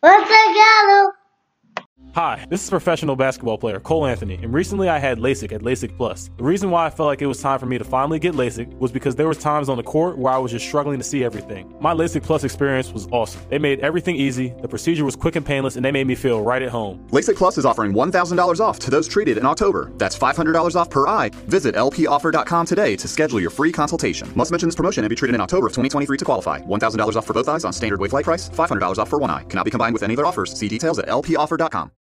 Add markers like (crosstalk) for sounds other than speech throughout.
What's a gallo? Hi, this is professional basketball player Cole Anthony, and recently I had LASIK at LASIK Plus. The reason why I felt like it was time for me to finally get LASIK was because there was times on the court where I was just struggling to see everything. My LASIK Plus experience was awesome. They made everything easy, the procedure was quick and painless, and they made me feel right at home. LASIK Plus is offering $1,000 off to those treated in October. That's $500 off per eye. Visit lpoffer.com today to schedule your free consultation. Must mention this promotion and be treated in October of 2023 to qualify. $1,000 off for both eyes on standard wave price. $500 off for one eye. Cannot be combined with any other offers. See details at lpoffer.com.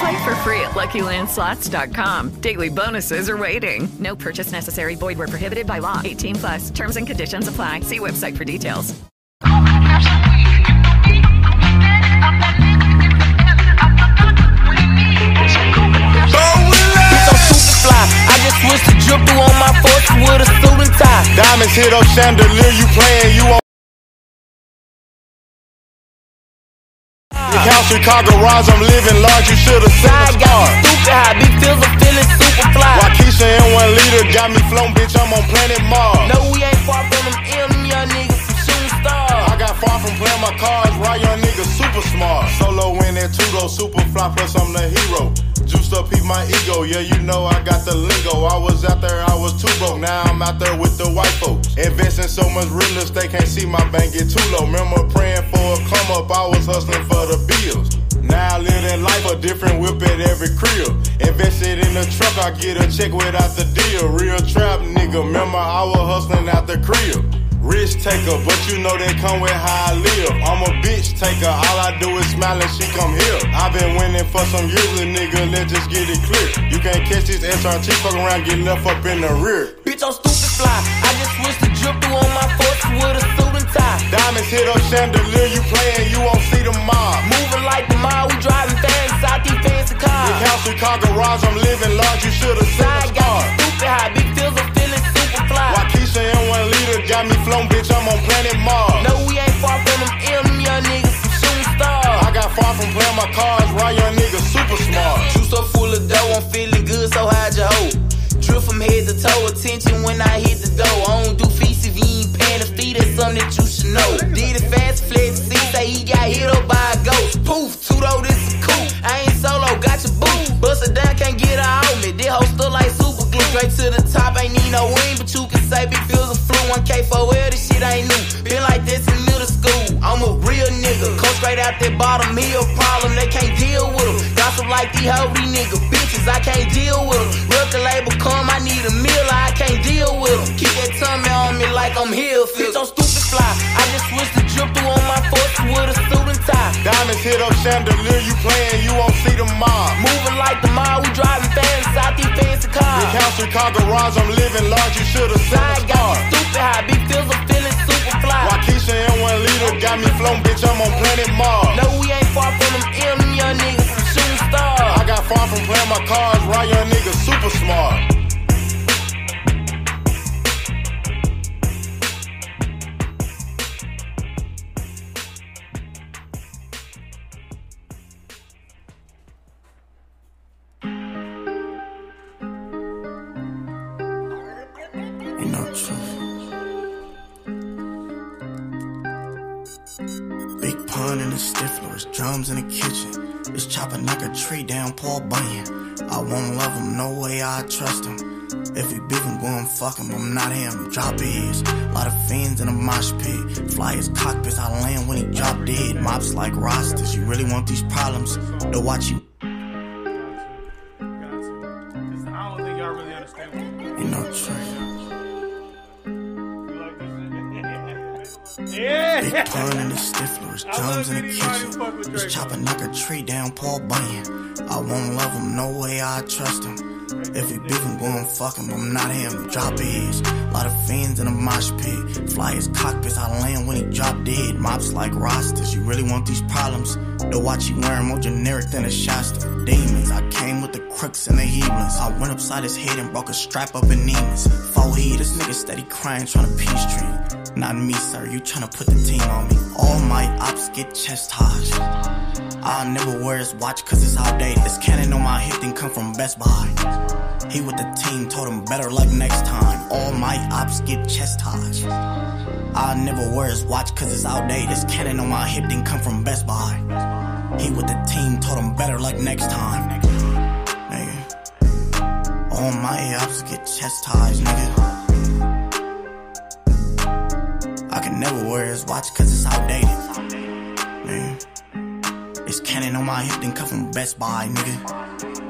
Play for free at LuckyLandSlots.com. Daily bonuses are waiting. No purchase necessary. Void where prohibited by law. 18 plus. Terms and conditions apply. See website for details. I just switched the drip through on my force with a suit and tie. Diamonds hit up chandelier, you playing, you on. Couch Chicago garage, I'm living large, you should've seen the me stupid high, big feels I'm feeling super fly. Waukesha and one leader got me flown, bitch, I'm on planet Mars. No, we ain't far from them M young niggas, far from playing my cards, right, young nigga, super smart. Solo in that two super fly, plus I'm the hero. Juiced up, peep my ego, yeah, you know I got the lingo. I was out there, I was too broke, now I'm out there with the white folks. Investing so much real estate, can't see my bank get too low. Remember praying for a come up, I was hustling for the bills. Now I live that life, a different whip at every crib. Invested in the truck, I get a check without the deal. Real trap nigga, remember I was hustling out the crib. Rich taker, but you know they come with how I live. I'm a bitch taker, all I do is smile and she come here. I've been winning for some years, little nigga, let's just get it clear. You can't catch this SRT, fuck around, get left up in the rear. Bitch, I'm stupid fly. I just switched the drip through on my force with a suit and tie. Diamonds hit up chandelier, you playing, you won't see the mob. Moving like the mob, we driving fast out these fancy The cars. couch Chicago garage, I'm living large, you should've seen the stupid high, big bitch, I'm on planet Mars. No, we ain't far from them M young niggas, some shooting stars. I got far from playing my cards, right, young nigga, super smart. Juice so full of dough, I'm feeling good, so hide your hoe. Drip from head to toe, attention when I hit the door. I don't do fees if you ain't paying the fee, that's something that you should know. Did it fast, flex, see, say he got hit up by a ghost. Poof, Tudo, this is cool. I ain't solo, got your boo. Bust it down, can't get her out me. This hoe still like super glue. Straight to the top, ain't need no wing, but you can say big feels a flu. 1K for well, this shit ain't new. Been like this in middle school. I'm a real nigga. Come straight out that bottom, me a problem, they can't deal with them. Gossip like these hoe, these nigga bitches, I can't deal with them. Record label come, I need a meal, I can't deal with them. Keep that tummy on me like I'm here. Bitch, I'm stupid fly. I just switched the drip through on my force with a suit and. Diamonds hit up chandelier, you playing, you won't see the mob. Moving like the mob, we driving fast out these fancy The cars. couch Chicago garage, I'm living large, you should've seen the Side got star. stupid high, big feels I'm feeling super fly. Waukesha and one leader got me flown, bitch, I'm on planet Mars. No, we ain't far from them M young niggas, some shooting stars. I got far from playing my cards, right, young nigga, super smart. In the kitchen. This chopper knock a tree down, Paul Bunyan. I won't love him, no way I trust him. If we beef him, go and fuck him, I'm not him. Drop his. Lot of fiends in a mosh pit. Fly his cockpits, I land when he drop dead. Mops like rosters, you really want these problems? They'll watch. You Big pun in the stiflers, drums in the kitchen. This chopper knock a tree down, Paul Bunyan. I won't love him, no way I trust him. If we beef him, go and fuck him, I'm not him. Drop his. Lot of fiends in a mosh pit. fly his cockpits. I land when he drop dead. Mops like rosters. You really want these problems? The watch you wearing more generic than a Shasta. Demons, I came with the crooks and the heathens. I went upside his head and broke a strap up in demons. Four heat, this nigga steady crying, trying to peace treat. Not me, sir, you tryna put the team on me. All my ops get chest chastised. I'll never wear his watch cause it's outdated. This cannon on my hip didn't come from Best Buy. He with the team told him better luck next time. All my ops get chest chastised. I'll never wear his watch cause it's outdated. This cannon on my hip didn't come from Best Buy. He with the team told him better luck next time. Nigga. All my ops get chastised, nigga. Never wear his watch cause it's outdated. Man. This cannon on my hip didn't come from Best Buy, nigga.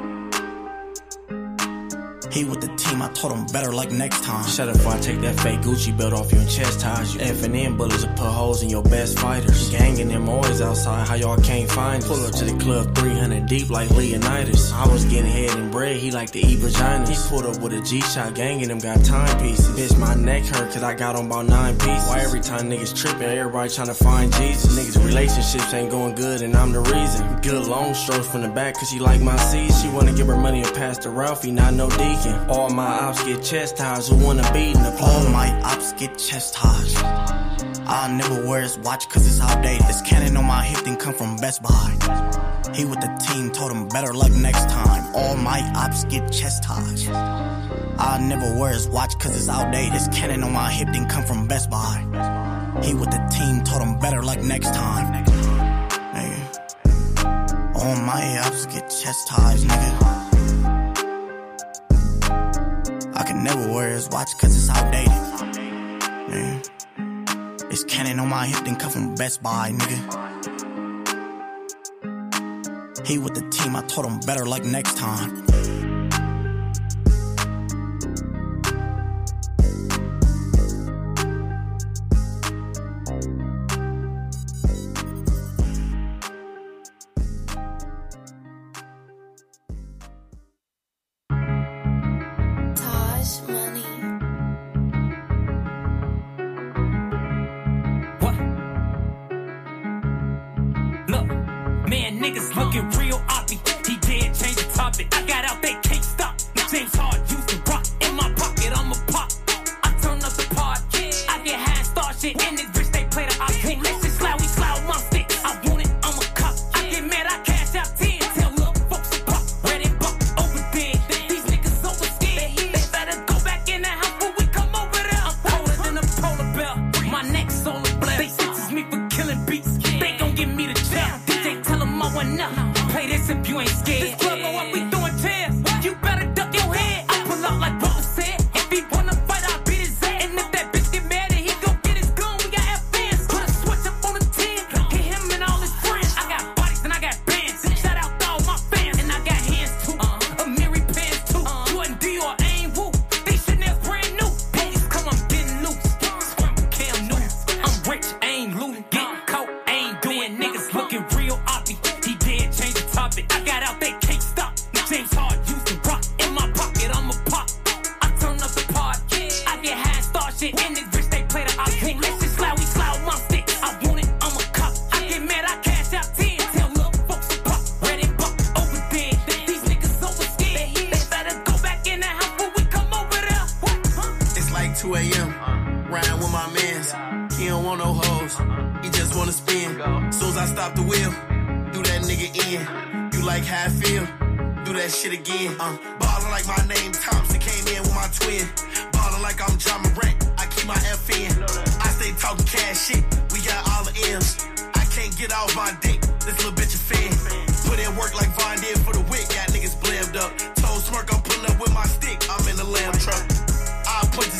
He with the team, I told him better like next time. Shut up I take that fake Gucci belt off you and chastise you. F and N bullets will put holes in your best fighters. Gangin' them always outside, how y'all can't find us. Pull up to the club 300 deep like Leonidas. I was getting head and bread, he like to eat vaginas. He pulled up with a G-shot, gangin' them got timepieces. Bitch, my neck hurt cause I got on about nine pieces. Why every time niggas trippin', everybody tryna find Jesus? Niggas relationships ain't going good and I'm the reason. Good long strokes from the back cause she like my seeds. She wanna give her money and pass to Ralphie, not no deacon. All my ops get chastised who wanna beat in the club. All my ops get chastised. I'll never wear his watch cause it's outdated. This cannon on my hip didn't come from Best Buy. He with the team told him better luck next time. All my ops get chastised. I'll never wear his watch cause it's outdated. This cannon on my hip didn't come from Best Buy. He with the team told him better luck next time. Nigga. All my ops get chastised, nigga. I can never wear his watch cause it's outdated. Man. This cannon on my hip didn't come from Best Buy, nigga. He with the team, I told him better like next time.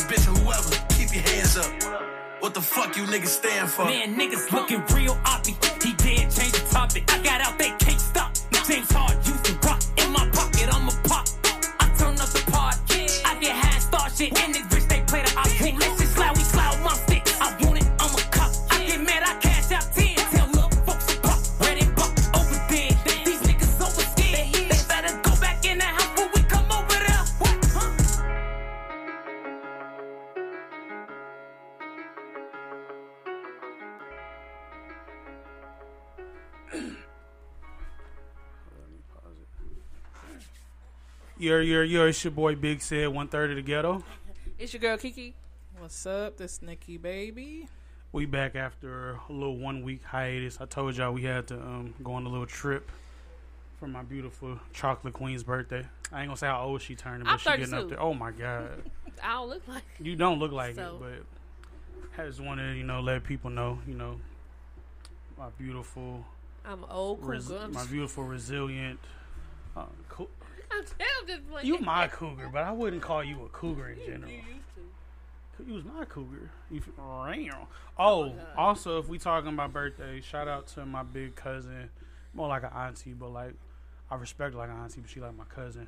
Bitch at whoever. Keep your hands up. What the fuck you niggas stand for? Man, niggas looking real oppy. He did change the topic. I got out, they can't stop. James Hard You're, you're, you're, it's your boy Big Said, one third of the ghetto. It's your girl Kiki. What's up? This Nikki baby. We back after a little one week hiatus. I told y'all we had to um, go on a little trip for my beautiful chocolate queen's birthday. I ain't gonna say how old she turned, but I'm she getting up there. Oh my god, (laughs) I don't look like. you don't look like So- it, but I just want to you know let people know you know my beautiful, I'm old cougar. res- my beautiful resilient. Uh, cou- I'm I'm just playing. you my cougar, but I wouldn't call you a cougar in general. You used to. You was my cougar. You f- Ram. Oh, also, if we talking about birthdays, shout out to my big cousin, more like an auntie, but like I respect like an auntie, but she like my cousin.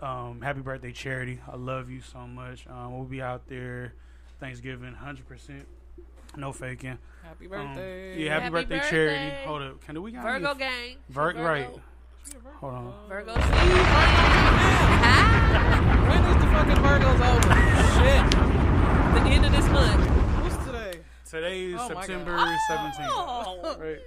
Um, happy birthday, Charity! I love you so much. Um, we'll be out there Thanksgiving, hundred percent, no faking. Happy Um, birthday. yeah, happy, Happy birthday, birthday. Charity. Hold up, can do we got Virgo any- gang. Vir- Virgo. right. Hold on. Virgo. Season. (laughs) when is the fucking Virgos over? Shit. the end of this month. What's today? Today is Oh September God. Oh, seventeenth. Oh, right.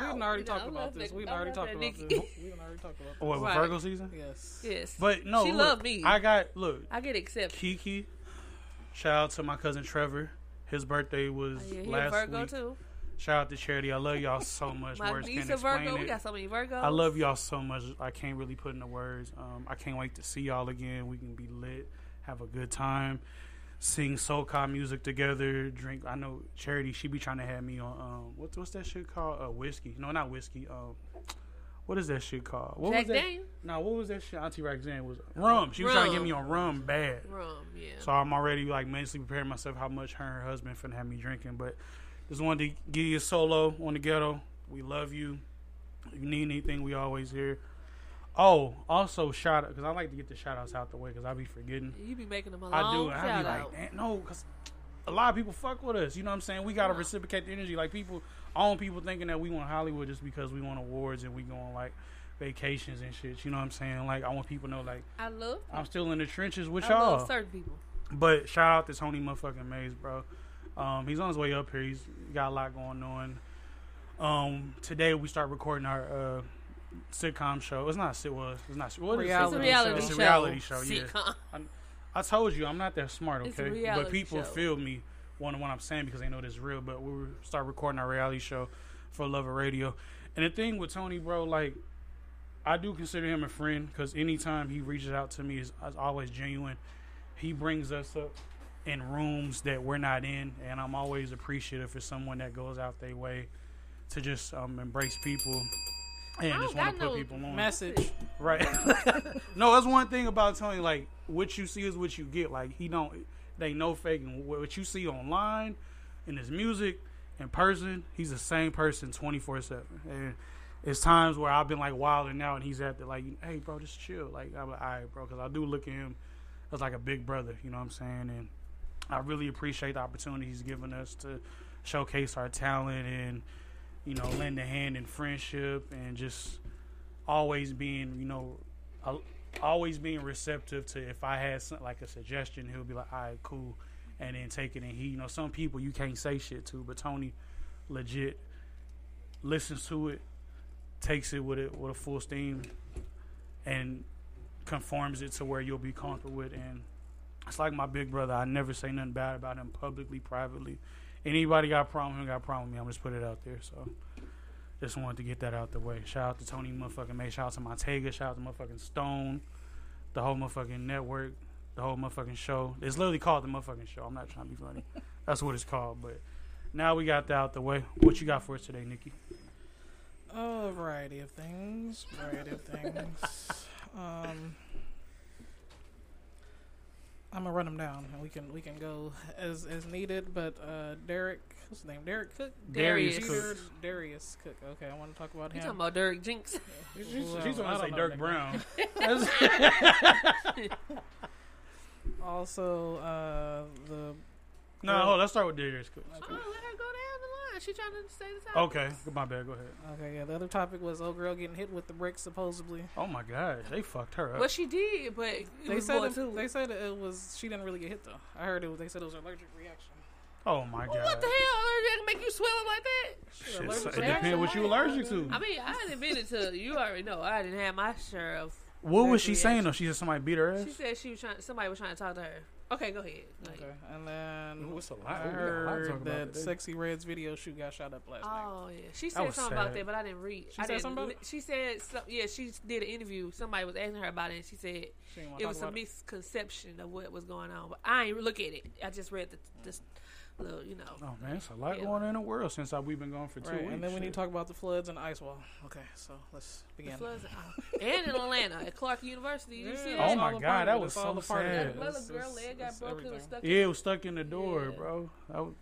We done already talked about this. We done I'm already talked about thinking this. Nikki. We done already talked about this. What, Right. Virgo season? Yes. Yes. But no, she look, loved me. I got look. I get accepted. Kiki. Shout out to my cousin Trevor. His birthday was Oh, yeah, he a last Virgo week. too. Shout out to Charity. I love y'all so (laughs) much. My words can't explain Virgo. it. We got so many Virgos. I love y'all so much. I can't really put into words. Um, I can't wait to see y'all again. We can be lit, have a good time, sing soca music together, drink. I know Charity. She be trying to have me on um, what's what's that shit called? Uh, whiskey? No, not whiskey. Um, what is that shit called? What Jack was that? Daniel? No, what was that shit? Auntie Roxanne was rum. She was trying to get me on rum bad. Rum, yeah. So I'm already like mentally preparing myself how much her and her husband finna have me drinking. But just wanted to give you a solo on the ghetto. We love you. If you need anything, we always here. Oh, also shout out because I like to get the shout outs out the way because I be forgetting. You be making them a I do. and I be out. like, no, because a lot of people fuck with us. You know what I'm saying? We gotta reciprocate the energy. Like people, own people thinking that we want Hollywood just because we want awards and we go on like vacations and shit. You know what I'm saying? Like I want people to know like I love. I'm still in the trenches with I y'all. love certain people. But shout out to Tony motherfucking Mays, bro. Um, he's on his way up here. He's got a lot going on. Um, today we start recording our uh, sitcom show. It's not a sit. Well, it's not. What? Reality It's a reality It's a reality show. Sitcom. Yeah. I, I told you I'm not that smart. Okay, but people show. feel me one what I'm saying because they know this is real. But we start recording our reality show for Love of Radio. And the thing with Tony, bro, like I do consider him a friend because anytime he reaches out to me is always genuine. He brings us up in rooms that we're not in, and I'm always appreciative for someone that goes out their way to just um, embrace people and I just want to put no people on. Message. Right. (laughs) no, that's one thing about Tony. Like, what you see is what you get. Like, he don't. They no faking. What what you see online, in his music, in person, he's the same person twenty four seven. And it's times where I've been like wilding out, and he's at the like, hey, bro, just chill. Like, I'm like, all right, bro, because I do look at him as like a big brother. You know what I'm saying? And I really appreciate the opportunity he's given us to showcase our talent and you know lend a hand in friendship and just always being you know always being receptive to if I had some, like a suggestion he'll be like all right cool and then take it and he you know some people you can't say shit to but Tony legit listens to it takes it with it with a full steam and conforms it to where you'll be comfortable with and it's like my big brother. I never say nothing bad about him publicly, privately. Anybody got a problem, with him got a problem with me. I'm just put it out there. So just wanted to get that out the way. Shout out to Tony motherfucking May. Shout out to Montega. Shout out to motherfucking Stone. The whole motherfucking network. The whole motherfucking show. It's literally called the motherfucking show. I'm not trying to be funny. (laughs) That's what it's called. But now we got that out the way. What you got for us today, Nikki? A variety of things. Variety of things. (laughs) Um, I'm gonna run them down, and we can we can go as as needed. But uh, Derek, what's his name? Derek Cook. Darius Jeter- Cook. Darius Cook. Okay, I want to talk about You him. talking about Derek Jinx? She's, she's, Well, she's gonna say don't Dirk Brown. (laughs) also, uh, the no, hold let's start with Darius Cook. Oh, let her go down she trying to stay the topic. Okay, my bad. Go ahead. Okay, yeah. The other topic was old girl getting hit with the brick supposedly. Oh my god, they fucked her up. Well, she did, but they said it, too. they said it was she didn't really get hit though. I heard it. Was, they said it was an allergic reaction. Oh my god! What the hell? Allergic make you swelling like that? Shit, it depends what you allergic to. I mean, I didn't been to. You already know. I didn't have my share of. What was she reaction. saying though? She said somebody beat her ass. She said she was trying. Somebody was trying to talk to her. Okay, go ahead. Okay, and then Ooh, it's a lot. I heard that Sexyy Red's video shoot got shot up last oh, night. Oh yeah, she said something sad. about that, but I didn't read. She I said something She said so, yeah, she did an interview. Somebody was asking her about it, and she said she it was a misconception it. of what was going on. But I ain't look at it. I just read the, the mm little, you know. Oh man, it's a lot yeah. going on in the world since I, we've been gone for two right. weeks. And then we need to talk about the floods in Ice Wall. Okay, so let's begin. The floods and in Atlanta at Clark University. You yeah. see? Oh my God, that was so sad. That girl leg got broken. Stuck. Yeah, it was stuck in the door, yeah. bro. Was,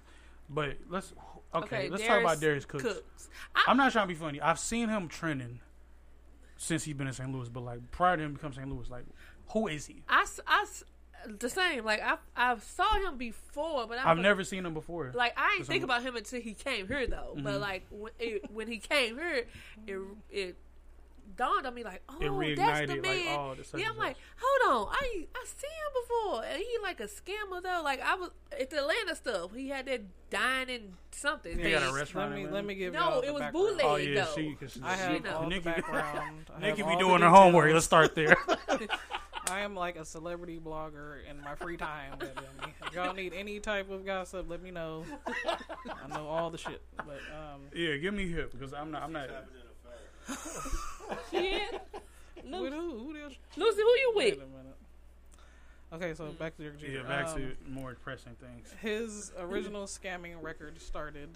but let's okay. okay let's Darius talk about Darius Cooks. Cooks. I, I'm not trying to be funny. I've seen him trending since he's been in St. Louis, but like prior to him becoming St. Louis, like who is he? I, I, the same. Like I I saw him before, but I have never seen him before. Like I didn't think about him until he came here though. Mm-hmm. But like when it, when he came here, it it dawned on me like, oh, that's the man. Like, oh, yeah, I'm like, hold on, I I see him before, and he like a scammer though. Like I was at the Atlanta stuff. He had that dining something. He got a restaurant. Let me let me give. No, it was background. bootleg. Oh yeah, though. she. Cause I have you (laughs) all the background. Nikki be doing her homework. Let's start there. (laughs) (laughs) I am like a celebrity blogger in my free time. if y'all need any type of gossip, let me know. I know all the shit. But um, yeah, give me hip because I'm not. I'm not. Shit. Who? Who else? Lucy, who you with? Wait a minute. Okay, so back to your Jeter. Yeah, back um, to more pressing things. His original scamming record started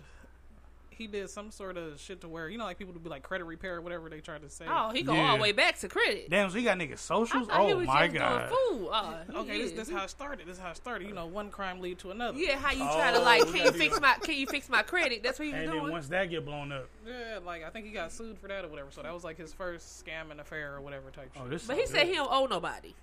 he did some sort of shit to where you know, like people would be like credit repair or whatever they try to say. Oh, he go yeah. all the way back to credit. Damn, so he got niggas socials. Oh my god. Food. Uh, (laughs) okay, this, this is how it started. This is how it started. You know, one crime lead to another. Yeah, how you oh, try to oh, like, can you fix my, can you fix my credit? That's what he was and doing. And once that get blown up. Yeah, like I think he got sued for that or whatever. So that was like his first scam and affair or whatever type. Oh, shit. this. But he good. said he don't owe nobody.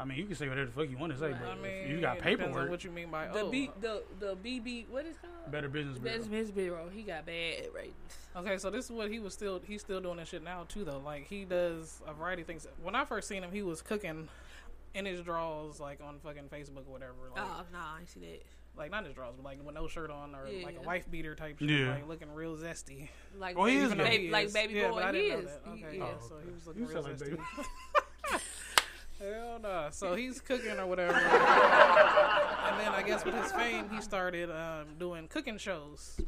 I mean, you can say whatever the fuck you want to say, but I mean, you got paperwork. What you mean by the oh, B, the the BB? What is called? Better Business Bureau. Better Business Bureau. He got bad ratings. Okay, so this is what he was still he's still doing this shit now too though. Like he does a variety of things. When I first seen him, he was cooking in his drawers, like on fucking Facebook or whatever. Like, oh no, nah, I see that. Like not his drawers, but like with no shirt on or yeah. like a wife beater type shit, yeah. like looking real zesty. Like well, he is, baby, he is. like baby boy, I he is. Okay. Yeah. Oh, okay. so he was looking you real like zesty. (laughs) (laughs) Hell no. Nah. So he's cooking or whatever. and then I guess with his fame, he started um, doing cooking shows.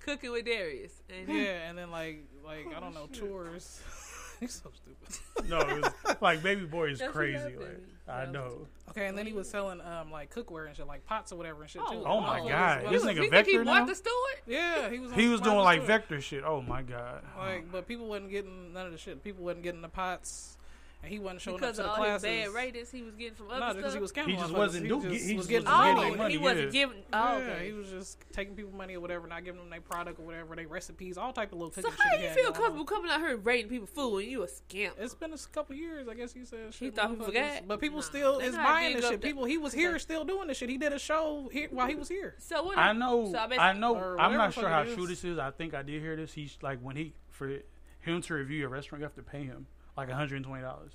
Cooking with Darius. And yeah, and then like like oh, I don't know oh, shit. tours. (laughs) he's so stupid. no, it was like Baby Boy is That's crazy. Like I know. Okay, and then he was selling um like cookware and shit, like pots or whatever and shit too. Oh, oh my god, well. this nigga he Vector he now? the steward? Yeah, he was. he was doing like Vector shit. Oh my god. Like, but people wasn't getting none of the shit. People wasn't getting the pots and he wasn't showing because up to of the all classes. His bad ratings he was getting from other no, because he was counting. He just wasn't doing. He, just he was getting money. Oh, he wasn't giving. Oh, yeah, he was just taking people money or whatever, not giving them their product or whatever, their recipes, all type of little. So how do you feel comfortable coming out here and rating people fooling you a scamp? It's been a couple years, I guess. you said he thought he forgot, but people still is buying this shit. People, he was here still doing this shit. He did a show while he was here. So what? I know. I know. I'm not sure how true this is. I think I did hear this. He's like when he for him to review a restaurant, you have to pay him like one hundred and twenty dollars.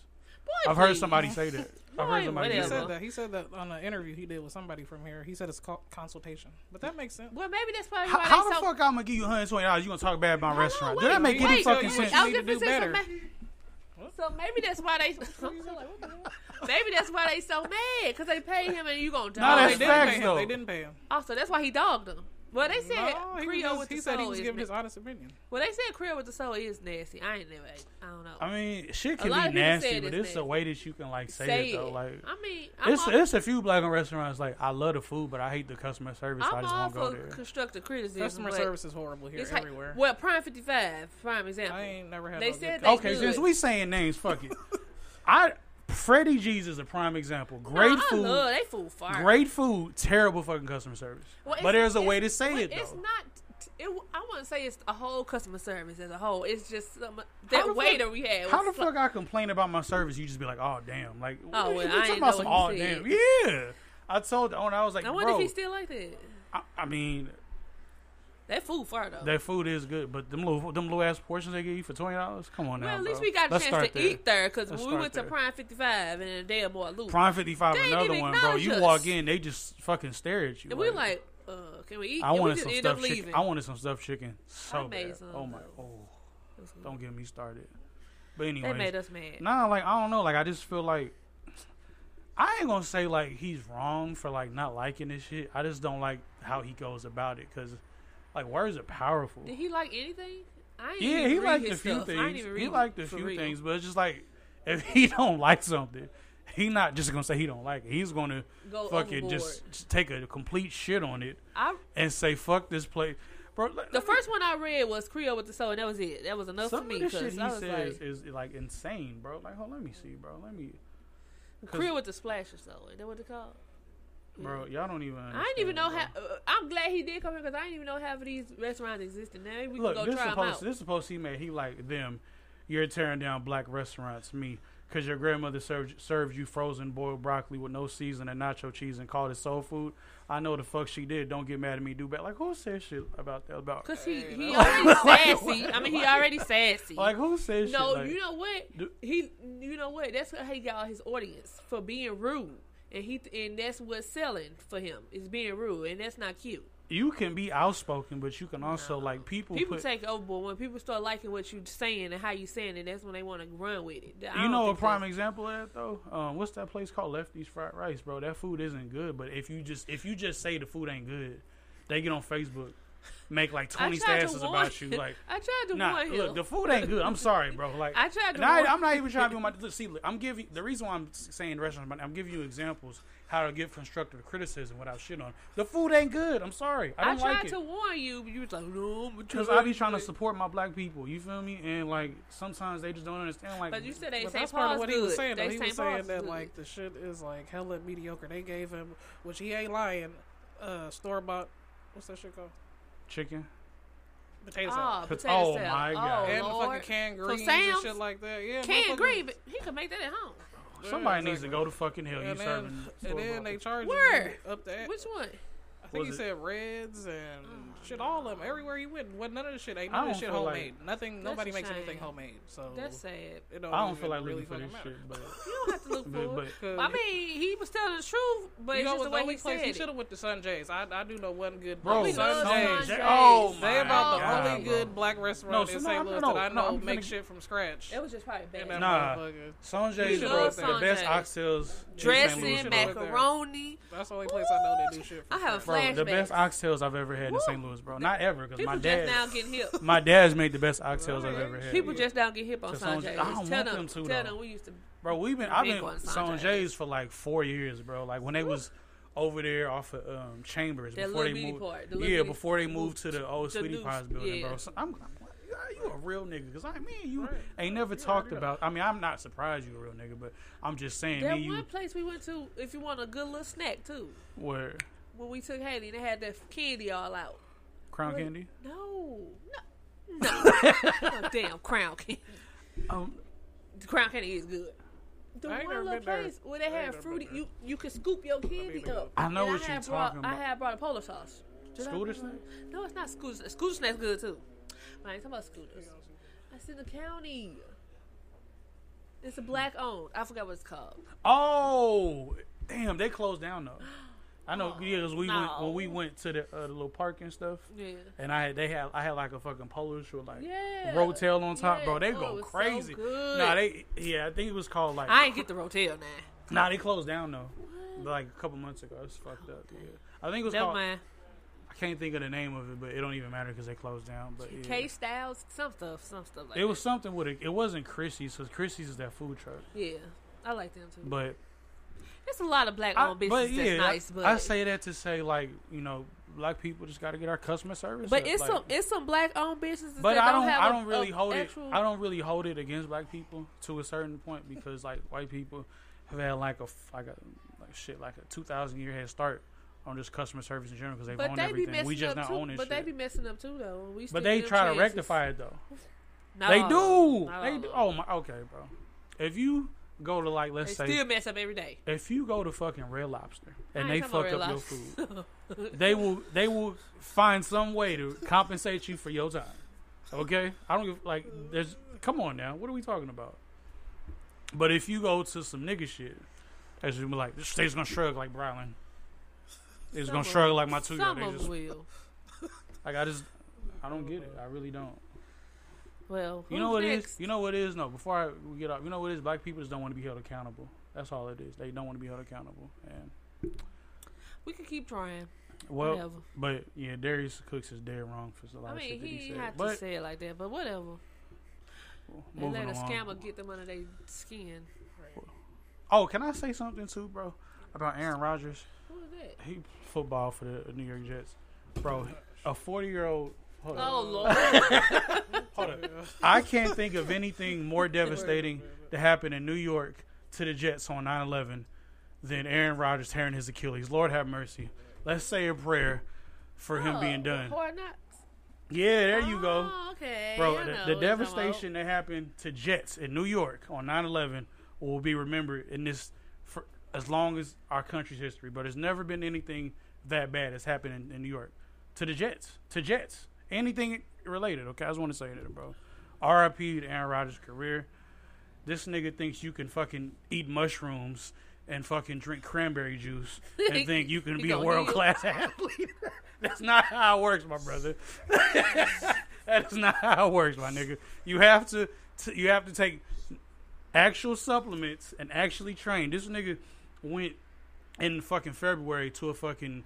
I've heard somebody say that. I've heard somebody He said that. He said that on an interview he did with somebody from here. He said it's co- consultation, but that makes sense. Well, maybe that's probably why. How, how the so fuck I'm gonna give you 120 dollars? You gonna talk bad about my restaurant? Does that make any wait, fucking sense? I was just gonna say something. So maybe that's why they. (laughs) (laughs) maybe that's why they so mad because they paid him and you gonna dog. No, that's they facts, him. They didn't pay him. Also, that's why he dogged them. Well, they said no, Creole was, with the soul. He was giving his honest opinion. Well, they said Creole with the soul is nasty. I ain't never. I don't know. I mean, shit can be nasty, but it's the way that you can like say, say it, though. Like, I mean, I'm it's it's a few black owned restaurants. Like, I love the food, but I hate the customer service. I'm so I just won't go there. Constructive criticism. Customer service is horrible here everywhere. Well, Prime Fifty Five, prime example. I ain't never had. They said they okay. Since we saying names, fuck it. (laughs) I Freddie G's is a prime example. Great food. Love, they food fire. Great food, terrible fucking customer service. Well, but there's a way to say it. Though. It's not. It, I wouldn't say it's a whole customer service as a whole. It's just some, that waiter fuck, we had. How the fuck like, I complain about my service? You just be like, oh damn, like oh, well, you, I talking about some oh damn, yeah. I told the owner I was like, I wonder bro, if he still like that. I, I mean, that food fire though. That food is good, but them little them little ass portions they give you for twenty dollars. Come on well, now. Well, at least bro. we got a Let's chance to there. eat there because we went there. to Prime Fifty Five and they boy Luke. Prime Fifty Five, another one, bro. Us. You walk in, they just fucking stare at you. And we like, uh, can we eat? I wanted some stuffed chicken. I wanted some stuffed chicken so bad. oh my, oh, don't get me started. But anyway, they made us mad. Nah, like I don't know. Like I just feel like I ain't gonna say like he's wrong for like not liking this shit. I just don't like how he goes about it because like words are powerful. Did he like anything? I ain't Yeah, he liked a few stuff. Things. He liked a few real. things, but it's just like (laughs) if he don't like something, he not just gonna say he don't like it. He's gonna Go fucking just, overboard. just take a complete shit on it I and say fuck this place, bro. Like, the first one I read was Creole with the soul, and that was it. That was enough some for me of the shit he says like, is like insane, bro. Like, hold, let me see, bro. Let me. Creole with the splash or so. Is that what they called? Bro. Y'all don't even. I didn't even know understand, how. Uh, I'm glad he did come here because I didn't even know half of these restaurants existed. Now we Look, can go this try them supposed out. this supposed he made he like them. You're tearing down black restaurants, me, because your grandmother served served you frozen boiled broccoli with no season and nacho cheese and called it soul food. I know the fuck she did. Don't get mad at me. Do back. Like who said shit about that? About Cause he he (laughs) Like, already sassy. I mean, he already sassy. Like who said No, shit? Like, you know what? do- he, you know what? That's how he got all his audience for being rude, and he and that's what's selling for him is being rude, and that's not cute. you can be outspoken, but you can also like people. People put, take overboard when people start liking what you're saying and how you're saying it. That's when they want to run with it. I You know a prime example of that though. Um, what's that place called? Lefty's Fried Rice, bro. That food isn't good. But if you just if you just say the food ain't good, they get on Facebook, make like twenty statuses about you. Like (laughs) I tried to nah, warn look, the food ain't good. I'm sorry, bro. (laughs) Like I tried to I, I'm not even trying to be my. Look, see, look, I'm giving the reason why I'm saying restaurants, I'm giving you examples how to give constructive criticism without shit on. The food ain't good. I'm sorry. I I, don't tried like it. to warn you, but you was like, no, Because I be trying to support my black people, you feel me? And like sometimes they just don't understand. Like, But you said they But that's part of what he was saying. They He was saying that good. like the shit is like hella mediocre. They gave him, which he ain't lying, uh, store bought. What's that shit called? Chicken. Potato Ah, salad. Pot- potato oh salad. my God. Oh, and the Lord. fucking canned So greens and Sam's shit like that. Yeah, canned motherfuckers- green, but he could make that at home. Somebody Yeah, needs to go to fucking hell. You And then, serving. and then they charge Where? you up there. Which one? I think Was he it- said Reds and shit, all of them. Everywhere he went, what none of the shit ain't I none of the don't shit feel like- homemade. Nothing. Nobody a makes anything shame. homemade. So That's sad. It don't I don't feel like really looking for this fucking matter. shit, but (laughs) You don't have to look But- (laughs) for it. but- I mean, he was telling the truth, but you it's know just the The way only he place he should it. have went to Sun Jay's. I, I do know one good. Bro, place. love Sun Sun Jay's. Jay's. Oh They my about the only bro. good black restaurant so in St. Louis no, that I know I'm make shit from scratch. It was just probably bad. And that Nah, motherfucker. Sanjay's We bro, the best oxtails. Dressing, macaroni. That's the only place I know that do shit. I have a scratch. flashback. The best oxtails I've ever had in St. Louis, bro. Not ever, because my just dad. now getting hip. (laughs) My dad's made the best oxtails I've ever had. People just now get hip on Sanjay-. I don't Tell want them, to, tell though. them we used to. Bro, we've been I've been one, Sanjay's for like four years, bro. Like when they was over there off of um, Chambers That before they moved. part, the yeah, before they moved to the old the Sweetie Pies building, yeah. bro. So I'm, I'm you a real nigga, cause I mean you ain't never talked about. I mean I'm not surprised you a real nigga, but I'm just saying That me you one place we went to, if you want a good little snack too, where when we took Haley, they had that candy all out. Crown What? Candy. No, no, no. (laughs) oh, damn, Crown Candy. Um, The Crown Candy is good. The I ain't one never little been there. place where they I ain't had fruity, been you you could scoop your candy to up. I know And what I you're had brought, talking I about. had brought a polar sauce. Did I Scooter bring snack? No, it's not scooter. snack. Scooter snack's good too. But I ain't talking about scooters. That's in the county. It's a black owned. I forgot what it's called. Oh, damn! They closed down though. (gasps) I know, Oh, yeah, 'cause we went when we went to the, uh, the little park and stuff. Yeah. And I had they had I had like a fucking polish with like Yeah. rotel on top, Yeah. bro. They Oh, go was so crazy. good. Nah, they yeah, I think it was called like I ain't get the rotel now. Nah, they closed down though. Like a couple months ago, it's fucked up. Yeah. I think it was Never called. mind. I can't think of the name of it, but it don't even matter because they closed down. But yeah. K Styles, some stuff, some stuff like it was that. something with it. It wasn't Chrissy's because Chrissy's is that food truck. Yeah, I like them too. But There's a lot of black owned but businesses yeah, that's nice, I, but I say that to say like you know black people just got to get our customer service. but up, it's like- some it's some black owned businesses But that I don't, don't. I a- don't really a hold it. I don't really hold it against black people to a certain point because like white people have had like a like a like shit like a two thousand year head start on just customer service in general because they've But owned they everything. We just not too. owning But shit. they be messing up too though. We still but they try to rectify it though. They do. They do. Oh my. Okay, bro. If you go to like let's They say still mess up every day. if you go to fucking Red Lobster and they fuck up your food, (laughs) they will they will find some way to compensate you for your time. Okay, I don't give like there's come on now. What are we talking about? But if you go to some nigga shit, as you be like, this state's gonna shrug like Brylan. It's Some gonna shrug like my two year Some They of just will. like I just I don't get it. I really don't. Well, You know what it next? is? You know what it is? No, before I, we get off, you know what it is? Black people just don't want to be held accountable. That's all it is. They don't want to be held accountable. And We can keep trying. well, whatever. but yeah, Darius Cooks is dead wrong for a lot I of mean, shit that he, he said. had to say it like that, but whatever. They moving let a along. scammer get them under their skin. Oh, can I say something too, bro? About Aaron Rodgers. Who is that? He football for the New York Jets, bro. A forty year old. Oh, Lord. (laughs) hold up. I can't think of anything more devastating to happen in New York to the Jets on 9-11 than Aaron Rodgers tearing his Achilles. Lord have mercy. Let's say a prayer for him oh, being done. Yeah, there you go. Oh, okay. Bro, the, the what you're talking devastation that happened to Jets in New York on 9/11 will be remembered in this for as long as our country's history. But there's never been anything that bad that's happened in, in New York to the Jets. To Jets, anything related. Okay, I just want to say that, bro. R.I.P. to Aaron Rodgers' career. This nigga thinks you can fucking eat mushrooms and fucking drink cranberry juice and think you can (laughs) be a world class athlete. (laughs) That's not how it works, my brother. (laughs) that is not how it works, my nigga. You have to, to you have to take actual supplements and actually train. This nigga went in fucking February to a fucking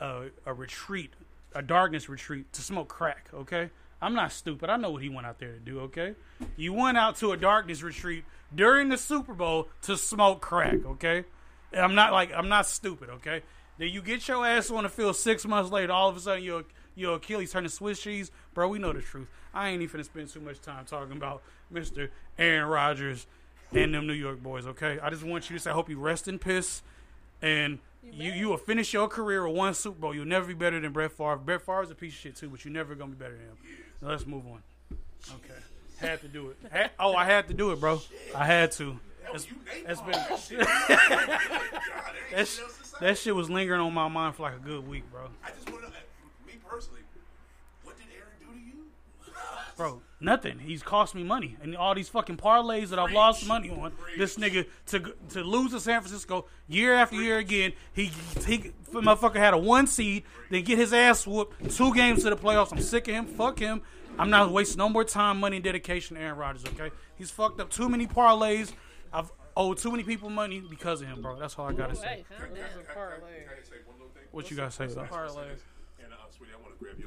uh, a retreat, a darkness retreat to smoke crack. Okay, I'm not stupid. I know what he went out there to do. Okay, you went out to a darkness retreat during the Super Bowl to smoke crack. Okay, and I'm not like I'm not stupid. Okay, then you get your ass on the field six months later. All of a sudden, your your Achilles turning Swiss cheese, bro. We know the truth. I ain't even finna spend too much time talking about Mister Aaron Rodgers and them New York boys. Okay, I just want you to say, I hope you rest in piss And you, you will finish your career with one Super Bowl. You'll never be better than Brett Favre. Brett Favre's a piece of shit too, but you're never gonna be better than him. Now let's move on. Okay, had to do it. Had- oh, I had to do it, bro. I had to. It's, it's been that, sh- (laughs) that shit was lingering on my mind for like a good week, bro. I just want to know, me personally, what did Aaron do to you? Bro, nothing. He's cost me money, and all these fucking parlays that I've lost money on. This nigga to to lose to San Francisco year after year again. He he motherfucker had a one seed, then get his ass whooped. Two games to the playoffs. I'm sick of him. Fuck him. I'm not wasting no more time, money, and dedication to Aaron Rodgers. Okay, he's fucked up too many parlays. I've owed too many people money because of him, bro. That's all I gotta say. What you gotta say though? And uh, sweetie, I want to grab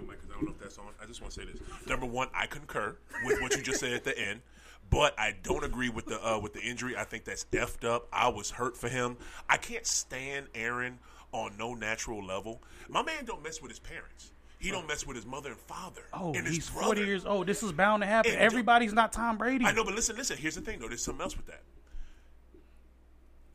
your mic because I don't know if that's on. I just want to say this. Number one, I concur with what you just said at the end, but I don't agree with the uh, with the injury. I think that's effed up. I was hurt for him. I can't stand Aaron on no natural level. My man don't mess with his parents. He don't mess with his mother and father. Oh, and he's brother. 40 years old. This is bound to happen. And- Everybody's not Tom Brady. I know, but listen, listen. Here's the thing, though. There's something else with that.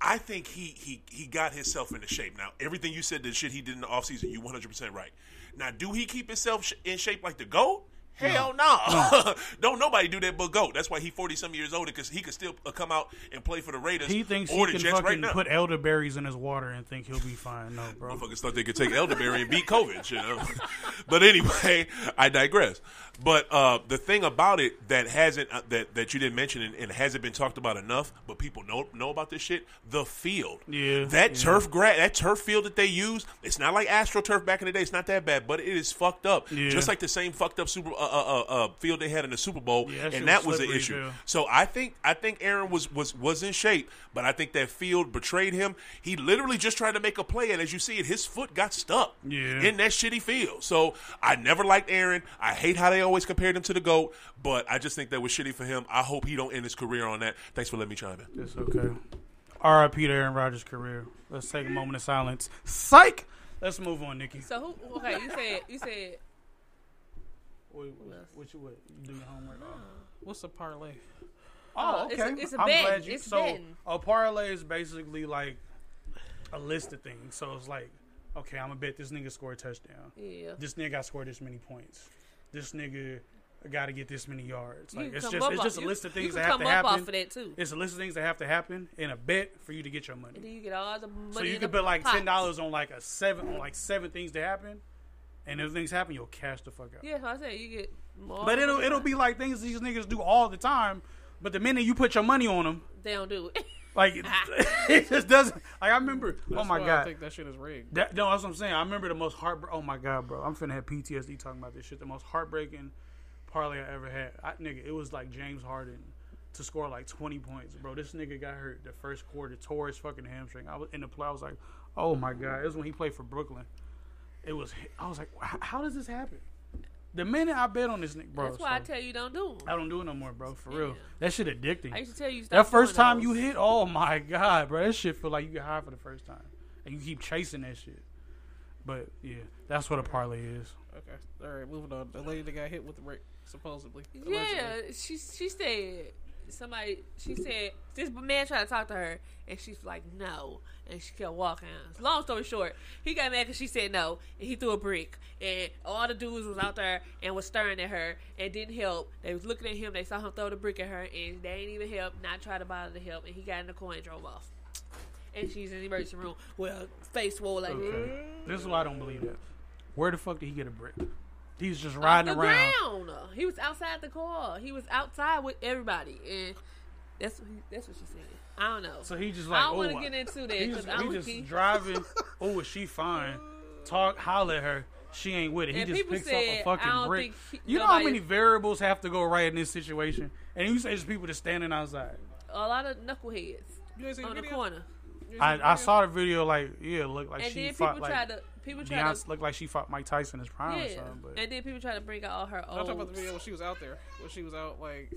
I think he he he got himself into shape. Now, everything you said, the shit he did in the offseason, you 100 percent right. Now, do he keep himself in shape like the goat? Hell no. (laughs) Don't nobody do that but goat. That's why he 40 some years older because he could still uh, come out and play for the Raiders He thinks or he the can Jets fucking right now. put elderberries in his water and think he'll be fine. No, bro. Motherfuckers thought they could take elderberry and beat COVID, you know. (laughs) but anyway, I digress. But uh, the thing about it that hasn't uh, that that you didn't mention and, and hasn't been talked about enough, but people know know about this shit. The field, Yeah, that yeah. turf gra- that turf field that they use, it's not like AstroTurf back in the day. It's not that bad, but it is fucked up. Yeah. Just like the same fucked up Super uh, uh, uh, uh, field they had in the Super Bowl, Yeah, that and that was was the issue. yeah. So I think I think Aaron was was was in shape, but I think that field betrayed him. He literally just tried to make a play, and as you see it, his foot got stuck Yeah. in that shitty field. So I never liked Aaron. I hate how they always compared him to the goat, but I just think that was shitty for him. I hope he don't end his career on that. Thanks for letting me chime in. It's okay. R.I.P. to Aaron Rodgers' career. Let's take a moment of silence. Psych. Let's move on, Nikki. So who? Okay, you said you said What, what, you, what, you do your homework? What's a parlay? Oh, Uh, okay. it's a- it's a I'm betting. glad you. It's so betting. a parlay is basically like a list of things. So it's like, okay, I'm gonna bet this nigga score a touchdown. Yeah. This nigga got scored this many points. This nigga got to get this many yards. Like it's just up it's off- just a list of you things can that have come to up happen. off of that, too. It's a list of things that have to happen in a bet for you to get your money. and then you get all the money. So you the could put like pot. ten dollars on like a seven on like seven things to happen, and if things happen, you'll cash the fuck out. Yeah, I said you get more. But it'll it'll be like things these niggas do all the time. But the minute you put your money on them, They don't do it. (laughs) Like it, (laughs) it just doesn't. Like I remember. oh my why I god. think that shit is rigged. That, no, that's what I'm saying. I remember the most heart. Oh my god, bro. I'm finna have PTSD talking about this shit. The most heartbreaking parlay I ever had. I, nigga, it was like James Harden to score like 20 points, bro. This nigga got hurt the first quarter, tore his fucking hamstring. I was in the play. I was like, oh my god. It was when he played for Brooklyn. It was. I was like, how, how does this happen? The minute I bet on this nigga, bro. That's why I tell you don't do them. I don't do it no more, bro. For real, that shit addicting. I used to tell you that stop first doing time those. you hit, oh my god, bro, that shit feel like you get high for the first time, and you keep chasing that shit. But yeah, that's what a parlay is. Okay. All right, moving on. The lady that got hit with the brick, supposedly. Yeah, she she said somebody. She said this man tried to talk to her, and she's like no, and she kept walking. Long story short, he got mad because she said no, and he threw a brick, and all the dudes was out there and was staring at her and didn't help. They was looking at him. They saw him throw the brick at her, and they ain't even help. Not try to bother to help, and he got in the car and drove off. And she's in the emergency room with her face swole like Okay. This is why I don't believe that. Where the fuck did he get a brick? He's just off riding the around. ground. He was outside the car. He was outside with everybody, and that's what he, that's what she said. I don't know. So he just like, I don't oh, want to get into (laughs) that He because just, I he just keep. driving. (laughs) Oh, is she fine? Talk, holler at her. She ain't with it. He And just people picks up a fucking brick. he- you know how many variables have to go right in this situation? And you say there's people just standing outside. a lot of knuckleheads You on the the video? corner. I, I saw the video. Like, yeah, it looked like And she then fought people like to- people tried Beyonce to- looked like she fought Mike Tyson in his prime or Yeah, something. But and then people try to bring out all her old. I'm old. talking about the video when she was out there. When she was out, like,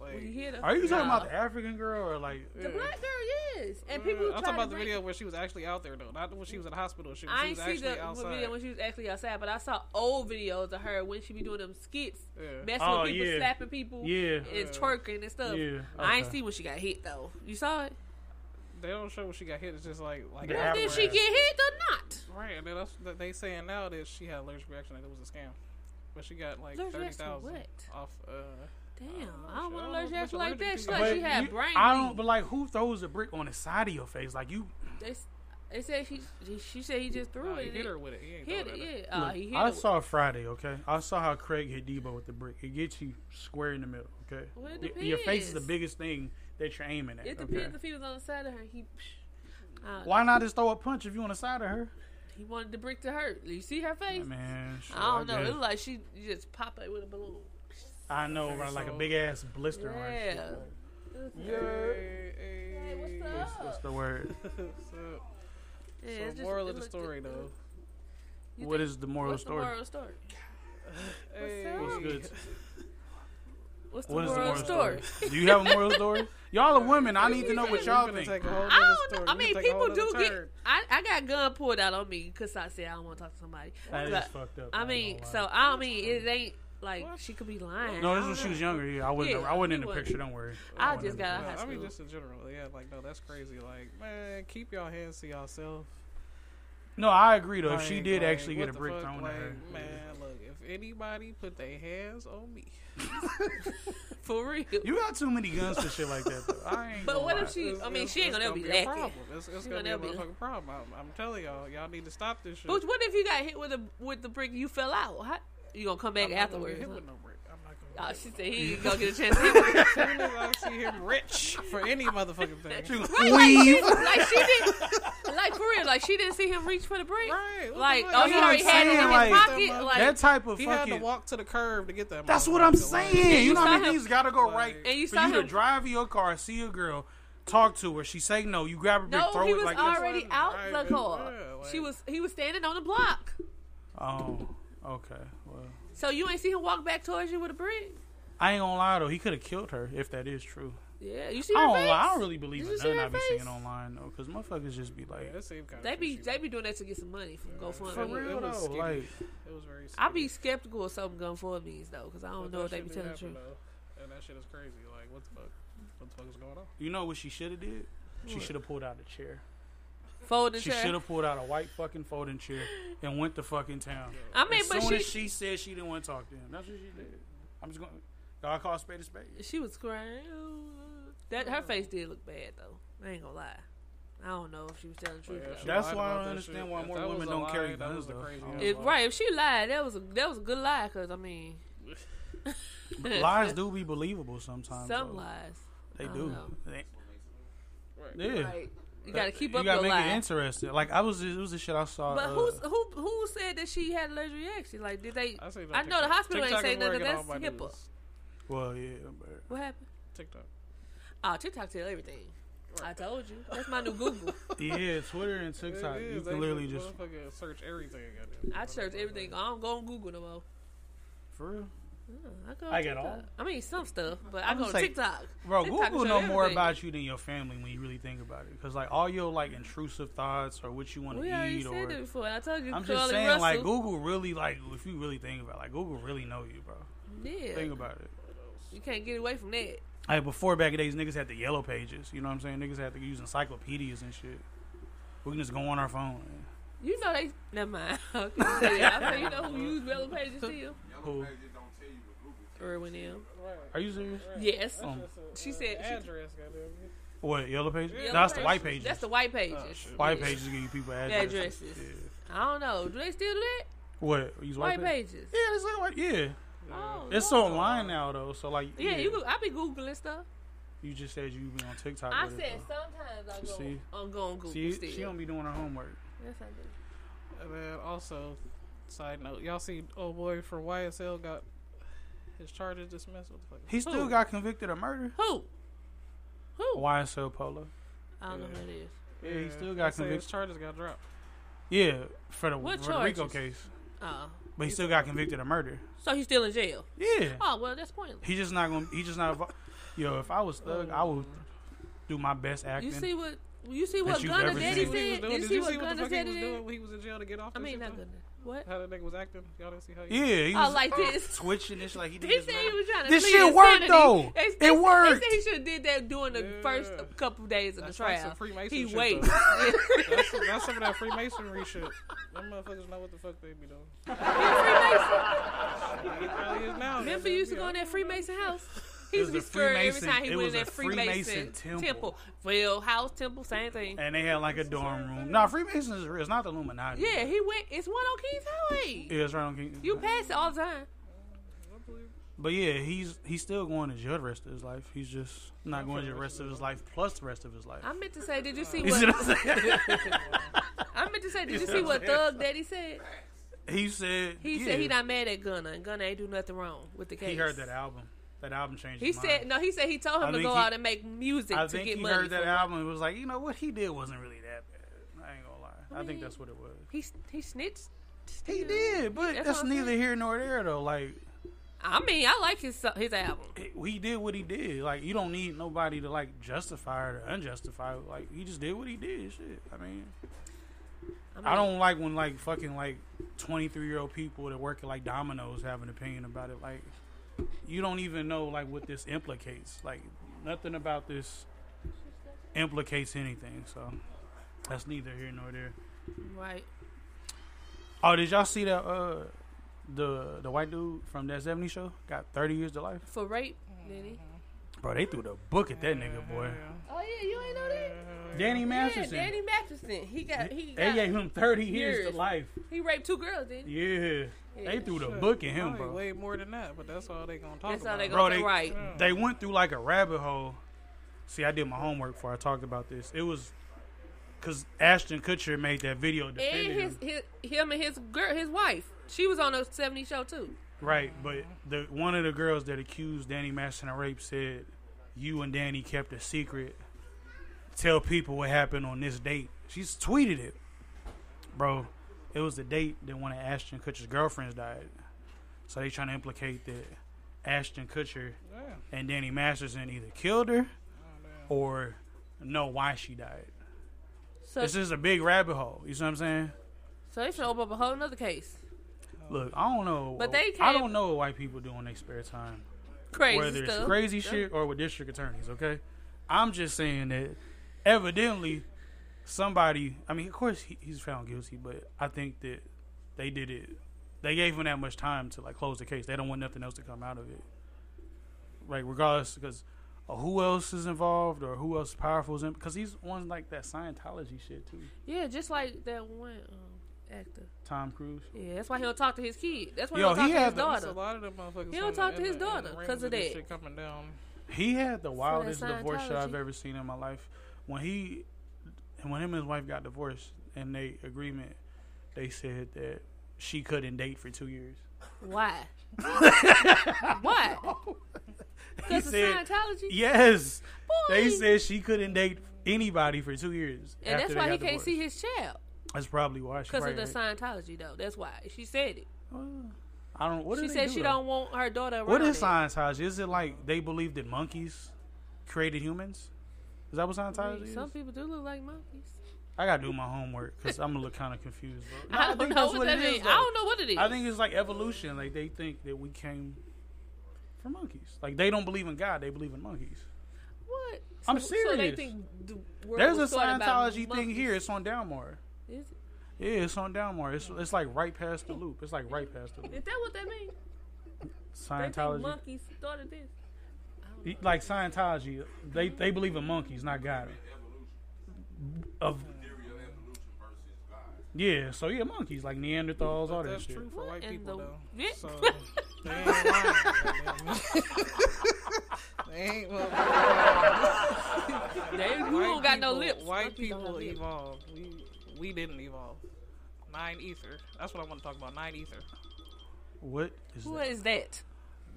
like. You are you talking about the African girl or like? The black girl, yes. And Uh, people I'm try talking to about the bring- video where she was actually out there though, not when she was in the hospital. She, I she ain't was see actually the outside. video when she was actually outside, but I saw old videos of her when she be doing them skits, Yeah. messing Oh, with people, yeah. slapping people, Yeah. and twerking and stuff. Yeah, I ain't see when she got hit though. You saw it? They don't show when she got hit. It's just like like. Well, did she get hit or not? Right, and then that's, that they saying now that she had allergic reaction that it was a scam, but she got like Allergic thirty reaction to what? off. Uh, Damn, I don't I want don't to allergic reaction like that. She like she had you- brain I don't. But like, who throws a brick on the side of your face? Like you. They, they said she she said he just threw Nah, it. he hit her with it. He ain't Hit throwing it, it yeah. Uh, Look, he hit I her. saw Friday. Okay, I saw how Craig hit Debo with the brick. It gets you square in the middle. Okay, Well, it your face is the biggest thing that you're aiming at. It okay? depends if he was on the side of her. He, uh, Why not just throw a punch if you on the side of her? He wanted the brick to hurt. You see her face? Man, sure, I don't know. guess. It looked like she just popped it with a balloon. I know, right, like a big ass blister on her. Yeah. shit. Hey, what's What's, up? what's the word? (laughs) so, Yeah, so it's just- moral of the looked- story though. You What think- is the moral what's story? The moral story. (laughs) Hey. What's good? (laughs) What's the What is the moral moral story? story? Do you have a moral (laughs) story? Y'all are women. I need to know what y'all think. Take a whole I don't. story. I mean, take people do nother get. I, I got gun pulled out on me because I said I don't want to talk to somebody. That is But, fucked up. I I mean, gonna so. I don't mean it ain't like she could be lying. No, this don't was she was younger. Yeah, I wasn't. Yeah, I wasn't in the wasn't. picture. Don't worry. I wasn't just got out of high I mean, just in general, yeah, like no, that's crazy. Like, man, keep your hands to yourself. No, I agree though. If she did like, actually get a brick fuck? thrown at her, Man, look, if anybody put their hands on me, (laughs) For real. you got too many guns for shit like that. Though. I ain't. But what lie. if she? it's- I mean, she ain't it's gonna ever be a problem. It's, it's She gonna be a gonna never be- motherfucking problem. I'm, I'm telling y'all, y'all need to stop this shit. But what if you got hit with a with the brick? You fell out. How, you gonna come back I'm not gonna afterwards? hit huh? with no brick. I'm not gonna. Oh, she said he ain't gonna get a chance to hit with as soon as I see him rich for any motherfucking thing, Right, like, she, like she didn't, like for real, like she didn't see him reach for the brick. Right, what Like, the oh, he That's what already I'm had it in saying, his pocket. Like, that type of he had fucking. to walk to the curb to get that. That's what I'm motherfucker. Like, saying. You know saw how many him- things gotta go right and you for saw you to him- drive your car, see a girl, talk to her, she say no, you grab her brick, no, throw he it was like this. already out Right, the man, car. yeah, like- she was he was standing on the block. Oh, okay. Well, So you ain't see him walk back towards you with a brick. I ain't gonna lie though. He could have killed her if that is true. Yeah, you see I her don't, face. I don't really believe Did in you nothing I be face? seeing online though, because motherfuckers just be like, that seemed kind They of be they be doing that to get some money from GoFundMe. for real it was though. skinny. Like, It was very. I skinny. be skeptical of something GoFundMe's though, because I don't But know that if they shit be did telling the happen, truth. though. And that shit is crazy. Like, what the fuck? What the fuck is going on? you know what she should have did? She should have pulled out a chair. Folding She chair. should have pulled out a white fucking folding chair and went to fucking town. I mean, as but soon she- as she said she didn't want to talk to him, that's what she did. I'm just going. Y'all call a spade a spade. She was crying. That her face did look bad though. I ain't gonna lie. I don't know if she was telling the truth. Yeah, though. That's why I don't understand shit. why If more women don't lie, carry guns, was though. crazy I don't ass If, right, if she lied, that was a that was a good lie. Cause I mean, (laughs) Lies do be believable sometimes. some though. lies. They I don't know. They- Yeah. Like, you got to keep up. you gotta make life. it interesting. Like I was, it was the shit I saw. But uh, who's, who who said that she had allergic reaction? Like, did they? I, say I know the hospital TikTok ain't say is where I nothing. get That's all HIPAA. news. Well, yeah. What happened? TikTok. Oh, TikTok tell everything. I told you. That's my new Google. (laughs) yeah, Twitter and TikTok, you can They literally just motherfucking search everything. goddamn. I search everything. I don't go on Google no more. for real. Uh, I go. I TikTok. all. I mean, some stuff, but I go to like, TikTok. Bro, TikTok Google know more about you than your family when you really think about it. Because like all your like intrusive thoughts or what you want to eat said or that before. I told you. I'm just saying, Russell. like Google really like if you really think about, it, like Google really know you, bro. Yeah. Think about it. You can't get away from that. Like before back in days, niggas had the yellow pages. You know what I'm saying? Niggas had to use encyclopedias and shit. We can just go on our phone. You know they. Never mind. I can't say that. I say you know who use Yellow Pages still? Who? Irwin M. Are you serious? Yes. Um, she said. She, Address, goddamn. what yellow pages? Yellow That's the white pages. That's the white pages. white Yeah. pages give you people addresses. addresses. Yeah. I don't know. Do they still do that? What? Use white, White pages? pages. Yeah, it's like white. Yeah. Oh, It's Lord. online now though, so like Yeah, you. Go, I be googling stuff. You just said you be on TikTok. I with said it, sometimes I go. See? I'm going Google See, still. she don't be doing her homework. Yes, I do. And then also, side note, y'all see old boy from YSL got his charges dismissed. What the fuck? He still got convicted of murder. Who? Who? YSL Polo. I don't know who that is. Yeah, he still got say His convicted. charges got dropped. Yeah, for the, What for the RICO charges? case. Oh. But he still got convicted of murder. So he's still in jail. Yeah. Oh well, that's pointless. He just not gonna. He just not. invo- Yo, if I was thug, I would mm. do my best acting. You see what? You see what you've Gunna ever Daddy seen. He said? Did you see what see what Gunna fuck he said was today? doing when he was in jail to get off? I this mean, shit, not though? Gunna. What? How that nigga was acting? Y'all didn't see how he Yeah, he Oh, was like oh. this. (laughs) twitching and shit like he did. He said he was trying to This plead shit worked insanity. though. They, It worked. They said he should have did that during the first couple days of That's the like trial. some Freemason he shit, wait. (laughs) that's, that's some of that Freemasonry shit. Them motherfuckers know what the fuck they be doing. He probably is now. Remember, you used to go in that Freemason house. He It used to be was a scared every Freemason- time he it went in was a that Freemason, Freemason temple. Well, house temple, same thing. And they had like a dorm room. No, Freemasons is real. It's not the Illuminati. Yeah, he went. It's one on Kings Highway. Yeah, it's right on King. You pass it all the time. But yeah, he's he's still going to jail the rest of his life. He's just not going to the rest of his life plus the rest of his life. I meant to say, did you see (laughs) what? see what I'm saying? (laughs) I meant to say, did You you see what what I'm saying? Thug Daddy said? He said He yeah, said he not mad at Gunna, and Gunna ain't do nothing wrong with the case. He heard that album. That album changed. He said no. He said he told I him to go he- out and make music I to think get he heard that album and was like, you know what he did wasn't really that bad. I ain't gonna lie. I, think that's what it was. He he snitched. He did, but That's that's, neither saying. here nor there though. Like I mean, I like his his album. he did what he did. Like you don't need nobody to like justify or unjustify. Like he just did what he did. Shit. I mean, I, don't like when like fucking like twenty three year old people that work at like Domino's have an opinion about it. Like you don't even know like what this implicates. Like nothing about this implicates anything. So that's neither here nor there. Right. Oh, did y'all see that? Uh, the the white dude from that '70s show got 30 years to life. For rape, did he? Mm-hmm. Bro, they threw the book at that nigga, boy. Mm-hmm. Oh yeah, you ain't know that. Mm-hmm. Danny Masterson. Yeah, Danny Masterson. He got he They gave him 30 years, to life. He raped two girls, didn't he? Yeah. They threw the Shit, book at him, probably bro. Way more than that, but that's all they gonna talk That's about. all they gonna they, say, right. they went through like a rabbit hole. See, I did my homework before I talked about this. It was because Ashton Kutcher made that video And defending his, him. his him and his girl, his wife, she was on a '70s show too. Right, but the one of the girls that accused Danny Masterson of rape said, "You and Danny kept a secret. Tell people what happened on this date." She's tweeted it, bro. It was the date that one of Ashton Kutcher's girlfriends died. So they trying to implicate that Ashton Kutcher and Danny Masterson either killed her oh, or know why she died. So, this is a big rabbit hole. You see what I'm saying? so they should open up a whole nother case. Oh. Look, I don't know. But they I don't know what white people do in their spare time. Crazy Whether it's crazy Yeah. shit or with district attorneys, okay? I'm just saying that evidently somebody, I mean, of course he, he's found guilty, but I think that they did it. They gave him that much time to like close the case. They don't want nothing else to come out of it. right? regardless, because uh, who else is involved or who else powerful is in? Because he's on like that Scientology shit too. Yeah, just like that one um, actor. Tom Cruise. Yeah, that's why he don't talk to his kid. That's why Yo, he don't he talk to his the- daughter. A lot of them motherfuckers. He don't the- talk to his the- daughter because of that. Shit coming down. He had the wildest divorce shit I've ever seen in my life. when he and when him and his wife got divorced and they agreement, they said that she couldn't date for two years. Why? (laughs) Why? He Because of said- Scientology. Yes, Boy. they said she couldn't date anybody for two years. And that's why he got can't see his child That's probably why. She because of the. Scientology, though. That's why she said it. Uh, I don't. What she they said do, she though? don't want her daughter around. What is. Scientology? Is it like they believe that monkeys created humans? Is that what I Scientology mean, is? some people do look like monkeys. I gotta do my homework because I'm gonna look kind of confused. Bro. (laughs) I don't think know that's what that it means. is, I don't know what it is. I think it's like evolution. Like they think that we came from monkeys. Like they don't believe in God. They believe in monkeys. What? I'm So- So they serious. think the There's a was started by Scientology thing here. It's on Delmar. Is it? Yeah, it's on Delmar. It's it's like right past the (laughs) loop. It's like right past the loop. Is that what that means? (laughs) They think Scientology. monkeys started this. Like Scientology, they they believe in monkeys, not God. Of yeah, so yeah, monkeys like Neanderthals, all that That's shit. true for white people, the- though. Yeah. So (laughs) they ain't lying. (laughs) they ain't. Well, They- you white don't got no people- lips. White people evolved. We we didn't evolve. Nine ether. That's what I want to talk about. Nine ether. What is What that? is that?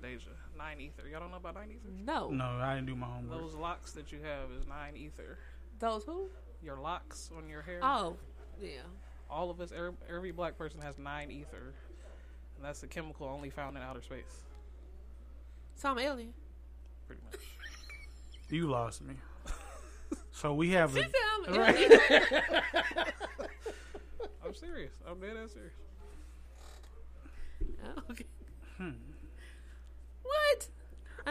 Deja. Nine ether. Y'all don't know about nine ether? No. No, I didn't do my homework. Those locks that you have is nine ether. Those who? Your locks on your hair. Oh, yeah. All of us, every, every black person has nine ether. And that's a chemical only found in outer space. So I'm alien. Pretty much. (laughs) You lost me. so we have She a said I'm right. (laughs) I'm serious. I'm dead ass serious. (laughs) Oh, okay. Hmm.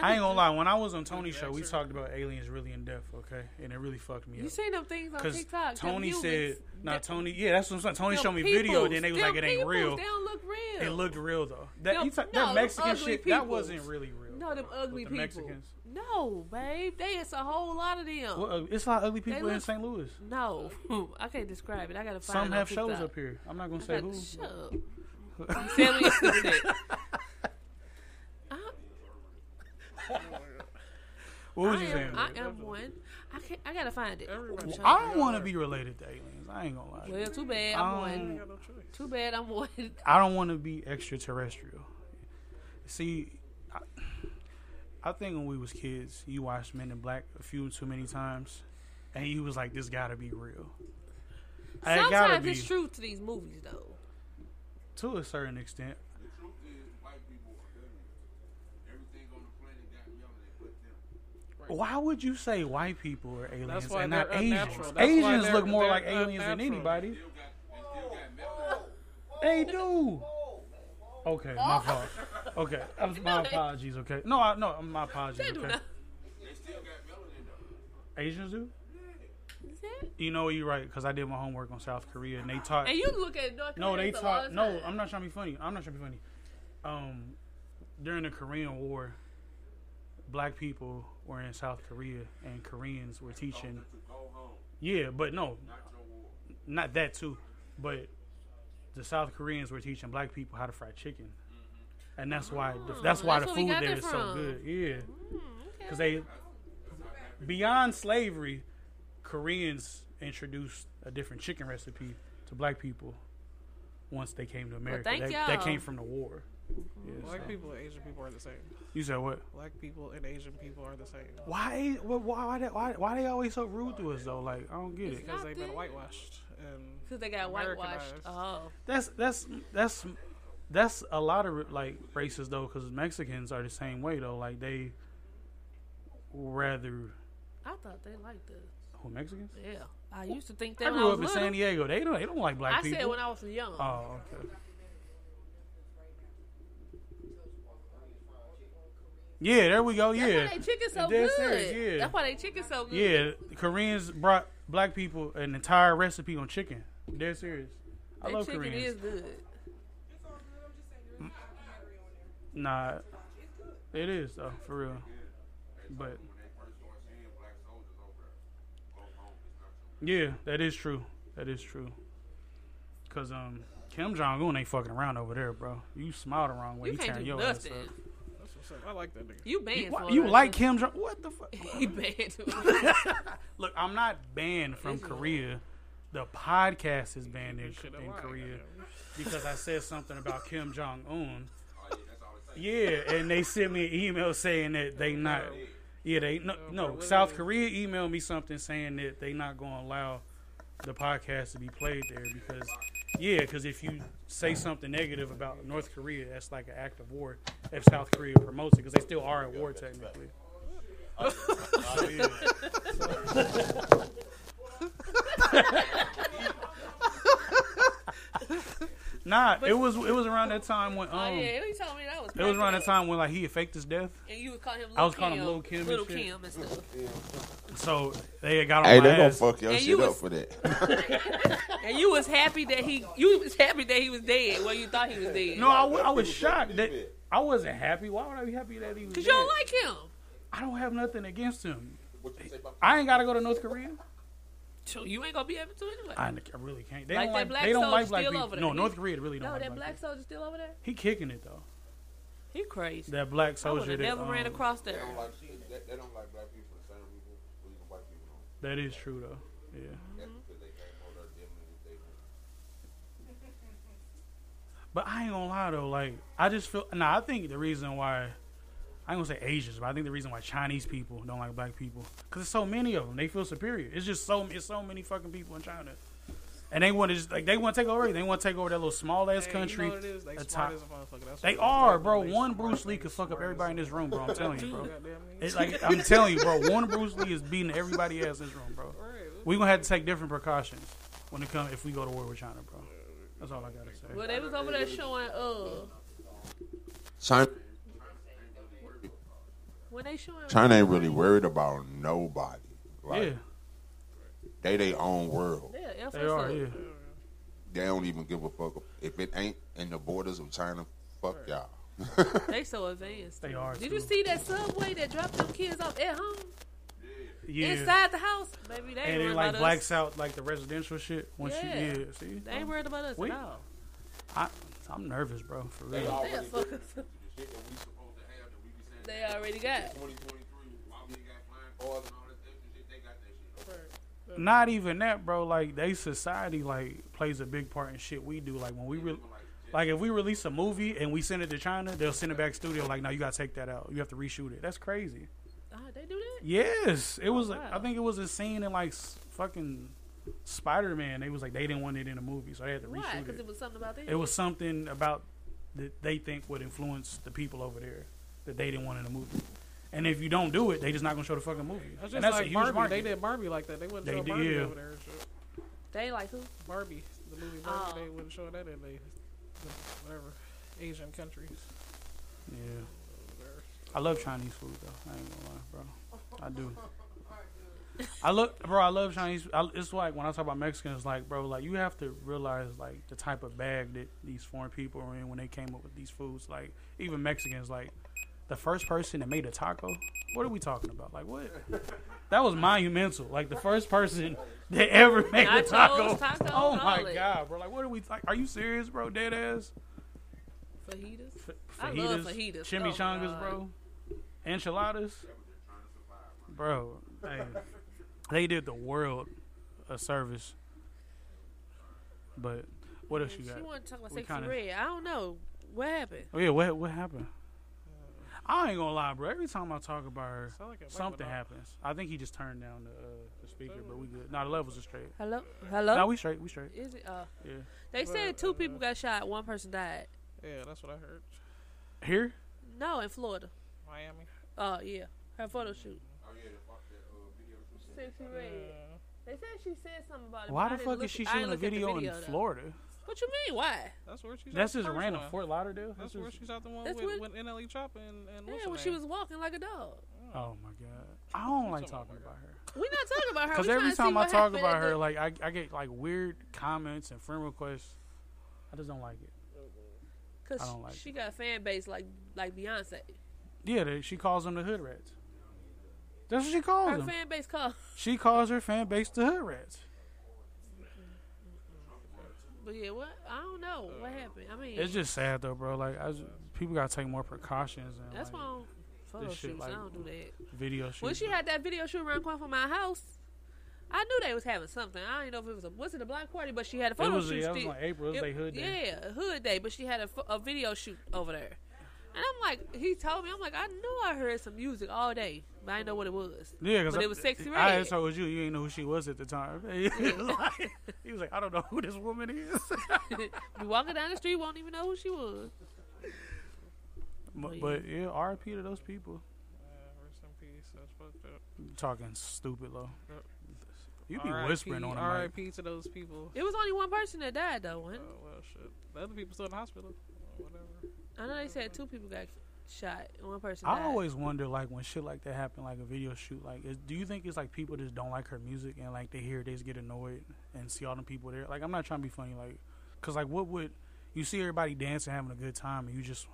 I ain't gonna lie. When I was on Tony's show, we talked about aliens really in depth, okay, and it really fucked me You up. You seen them things on TikTok? Tony said, "Nah, Tony, yeah, that's what I'm saying. Tony showed me video, and then they was like, it ain't real. They don't look real. It looked real though. That Them- ta- no, that Mexican shit, that wasn't really real. No, them ugly the people. Mexicans. No, babe. They it's a whole lot of them. Well, uh, it's a lot of ugly people in St. Louis. No, (laughs) I can't describe it. I gotta find. Some have shows TikTok. up here. I'm not gonna I say who. Shut up. (laughs) You said we did that. What was I you am, saying? I am one. I can I gotta find it. I don't want to be related to aliens. I ain't gonna lie. Well, too bad I I'm don't- one. Too bad I'm one. Um, (laughs) I don't want to be extraterrestrial. See, I, I think when we was kids, you watched Men in Black a few too many times, and you was like, "This gotta be real." It gotta Sometimes be it's truth to these movies, though. to a certain extent. Why would you say white people are aliens That's why and not Asians? That's Asians look more like aliens than anybody. They do. Okay, my fault. Okay, (laughs) I'm- my apologies. Okay, no, I, no, my apologies. They do Okay. Asians do. You know you're right because I did my homework on South Korea and they taught. And you look at North Korea No, they Koreans a lot taught. No. I'm not trying to be funny. I'm not trying to be funny. Um, during the Korean War, black people were in South Korea and Koreans were teaching. Yeah, but no, not that too. But the South Koreans were teaching black people how to fry chicken, and that's why the, mm, that's why Oh, that's the food got there that is so good. Yeah, mm, because they beyond slavery, Koreans introduced a different chicken recipe to black people once they came to America. thank that, that came from the war. Yeah, Black so- people and Asian people are the same. You said what? Black people and Asian people are the same. Why? Why? Why? Why, they- why, why they always so rude to us though? Like I don't get it. Because they've been whitewashed and Because they got whitewashed. Oh. That's that's that's that's a lot of like races though, because Mexicans are the same way though. Like they rather I thought they liked us. who Mexicans? Yeah. I used to think that I when grew I up was in little. San Diego. They don't they don't like black I people. I said when I was young. Oh, okay. Yeah, there we go. Yeah. That's Yeah, why they chicken so good. serious, yeah. That's why they chicken so good. Yeah, Koreans brought black people an entire recipe on chicken. They're serious. I That love chicken Koreans. is good. Nah, it is though, for real. But yeah, that is true. That is true. Cause um, Kim Jong Un ain't fucking around over there, bro. You smile the wrong way, You he do your nothing. ass up. That's a I like that nigga. You banned You, for you like shit. Kim Jong? What the fuck? (laughs) He banned. (laughs) Look, I'm not banned from Korea. The podcast is banned in, in Korea because I said something about Kim Jong Un. Yeah, and they sent me an email saying that they not. Yeah, they no, no. South Korea emailed me something saying that they not going to allow the podcast to be played there because yeah, because if you say something negative about North Korea, that's like an act of war. If South Korea promotes it, because they still are at war technically. (laughs) So, yeah. (laughs) Nah, it was it was around that time when um oh yeah, he told me that was. it was around that time when like he had faked his death. And you would call him. Lil I was Kim, calling him Lil Kim Little shit. Kim and stuff. So they got on Hey, my they gonna fuck your And shit you up for that. (laughs) (laughs) And you was happy that he. You was happy that he was dead. Well, you thought he was dead. No, I, I was shocked that I wasn't happy. Why would I be happy that he was? Dead? Cause you don't like him. I don't have nothing against him. I ain't gotta go to North Korea. So you ain't gonna be able to anyway. I, I really can't. They like don't that like. black They don't soldier like black still people. over there. No, North Korea really don't No, like that black black people. soldier still over there. He kicking it though. He crazy. That black soldier would've that, never ran um, across there. They don't like they, they don't like black people the same reason reason white people don't. That is true though. Yeah. That's because they came over there dimly with they But I ain't gonna lie though, like I just feel. Nah, I think the reason why I ain't gonna say Asians, but I think the reason why Chinese people don't like black people because there's so many of them. They feel superior. It's just so it's so many fucking people in China, and they want to just like they want to take over. They want to take over that little small ass Hey, country. You know what it is? They smart top- as a motherfucker. That's They are, bro. they One smart. Bruce Lee could fuck up everybody in this room, bro. I'm (laughs) telling you, bro. It's like I'm telling you, bro. One Bruce Lee is beating everybody else in this room, bro. We gonna have to take different precautions when it comes if we go to war with China, bro. That's all I gotta say. Well, they was over there showing. Uh, China, when they showing. China ain't really worried about nobody. Like, Yeah. They their own world. Yeah, F They are, yeah. They don't even give a fuck if it ain't in the borders of China. Fuck y'all. (laughs) They so (laughs) advanced. They are, Did you see that subway that dropped them kids off at home? Yeah. Inside the house, baby, they ain't and worried it like about blacks us. out like the residential shit. Once Yeah. you yeah, see, They ain't worried about us We- at all. I, I'm nervous, bro. For real. They'll fuck us up. They already got. Not even that, bro. Like they society like plays a big part in shit we do. Like when we re- like if we release a movie and we send it to China, they'll send it back studio. Like, no, you gotta take that out. You have to reshoot it. That's crazy. Ah, they do that? Yes, it was. Oh, wow. I think it was a scene in like fucking Spider Man. They was like they didn't want it in a movie, so they had to Why? reshoot Because it. it was something about them. It was something about that they think would influence the people over there that they didn't want in the movie. And if you don't do it, they just not gonna show the fucking movie. That's and just that's a huge Barbie. market. They did Barbie like that. They wouldn't They show did, Barbie yeah. over there. And shit. They like who? Barbie, the movie Barbie. Oh. They wouldn't show that in they, whatever Asian countries. Yeah. I love Chinese food though. I ain't gonna lie, bro. I do. I look, bro. I love Chinese. I, it's like when I talk about Mexicans, like, bro, like you have to realize like the type of bag that these foreign people are in when they came up with these foods. Like even Mexicans, like the first person that made a taco. What are we talking about? Like what? That was monumental. Like the first person that ever (laughs) made a taco. tacos, (laughs) oh my it. god, bro! Like what are we? Like, are you serious, bro? Dead ass. Fajitas. I fajitas, love fajitas. Oh chimichangas, Oh, bro, enchiladas, bro. Hey, they did the world a service. But what else you got? She wanted to talk about sexy kinda- red. I don't know what happened. Oh yeah, what what happened? I ain't gonna lie, bro. Every time I talk about her, like something Bible happens. I think he just turned down the uh, the speaker, but we good. Nah, the levels are straight. Hello, hello. No, we straight. We straight. Is it? Uh, Yeah. They said two people got shot. One person died. Yeah, that's what I heard. Here? No, in Florida. Miami. Oh yeah, her photo shoot. Oh yeah, the video. Sexyy Red. They said she said something about it. Why but the fuck is she shooting a look at the video, video, in though. Florida? What you mean? Why? That's where she's. That's at the just first random. one. Fort Lauderdale. That's where she's at the one That's with, what- with NLE Chopper and, and Yeah, when her she was walking like a dog. Oh my god, I don't like talking about her. We're not talking about her. (laughs) Because every trying to see time I talk about her, like I, I get like weird comments and friend requests. I just don't like it. Cause I don't like she got a fan base like like Beyonce. Yeah, they, she calls them the hood rats. That's what she calls Her them. fan base called. She calls her fan base the hood rats. But yeah, what I don't know what uh, happened. I mean, It's just sad though, bro. Like, I just, people gotta take more precautions. And, that's like, why I don't photo this shit, shoots. like, I don't do that. Video shoot. When she had that video shoot around corner from my house, I knew they was having something. I didn't know if it was a was it a black party, but she had a photo was- shoot. yeah, it was like April. It was like hood day. Yeah, hood day. But she had a, a video shoot over there, and I'm like, he told me, I'm like, I knew I heard some music all day, but I didn't know what it was. Yeah, because but it was sexy red. I had told you you didn't know who she was at the time. (laughs) Like, he was like, I don't know who this woman is. (laughs) you walking down the street, won't even know who she was. but, but yeah, R.I.P. to those people. Rest in peace. That's fucked up. Talking stupid though. Yep. You be RIP whispering on the mic. R.I.P. to those people. It was only one person that died though. Wasn't it? Oh well, shit. The other people still in the hospital. Or whatever. I know they said two people got shot and one person I died. always wonder, like, when shit like that happen, like a video shoot, like, is, do you think it's like people just don't like her music and like they hear it, they just get annoyed and see all them people there? Like, I'm not trying to be funny, like, cause like, what would you see everybody dancing, having a good time, and you just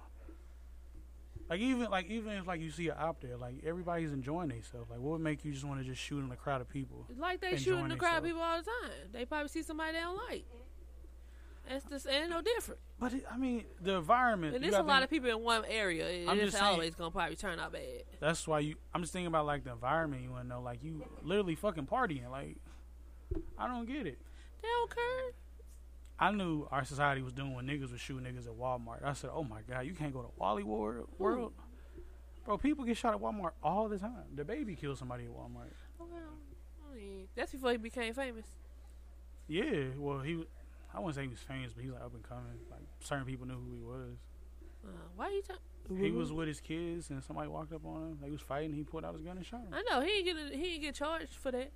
like even like even if like you see it out there, like everybody's enjoying themselves. Like, what would make you just want to just shoot in a crowd of people? Like they shooting the crowd themselves? people all the time. They probably see somebody they don't like. That's just ain't no different. But it, I mean, the environment. And there's a gotta lot think- of people in one area. It- I'm It's just saying- always gonna probably turn out bad. That's why you. I'm just thinking about like the environment you want to know. Like you literally fucking partying. Like I don't get it. They don't care. I knew our society was doing when niggas was shooting niggas at Walmart. I said, "Oh my god, you can't go to Wally World, world, bro. People get shot at Walmart all the time. DaBaby killed somebody at Walmart. Oh, well, I mean, that's before he became famous. Yeah, well he, was- I wouldn't say he was famous, but he was like up and coming. Like certain people knew who he was. Uh, why you talking? He was with his kids, and somebody walked up on him. They was fighting. He pulled out his gun and shot him. I know he ain't get he ain't get charged for that.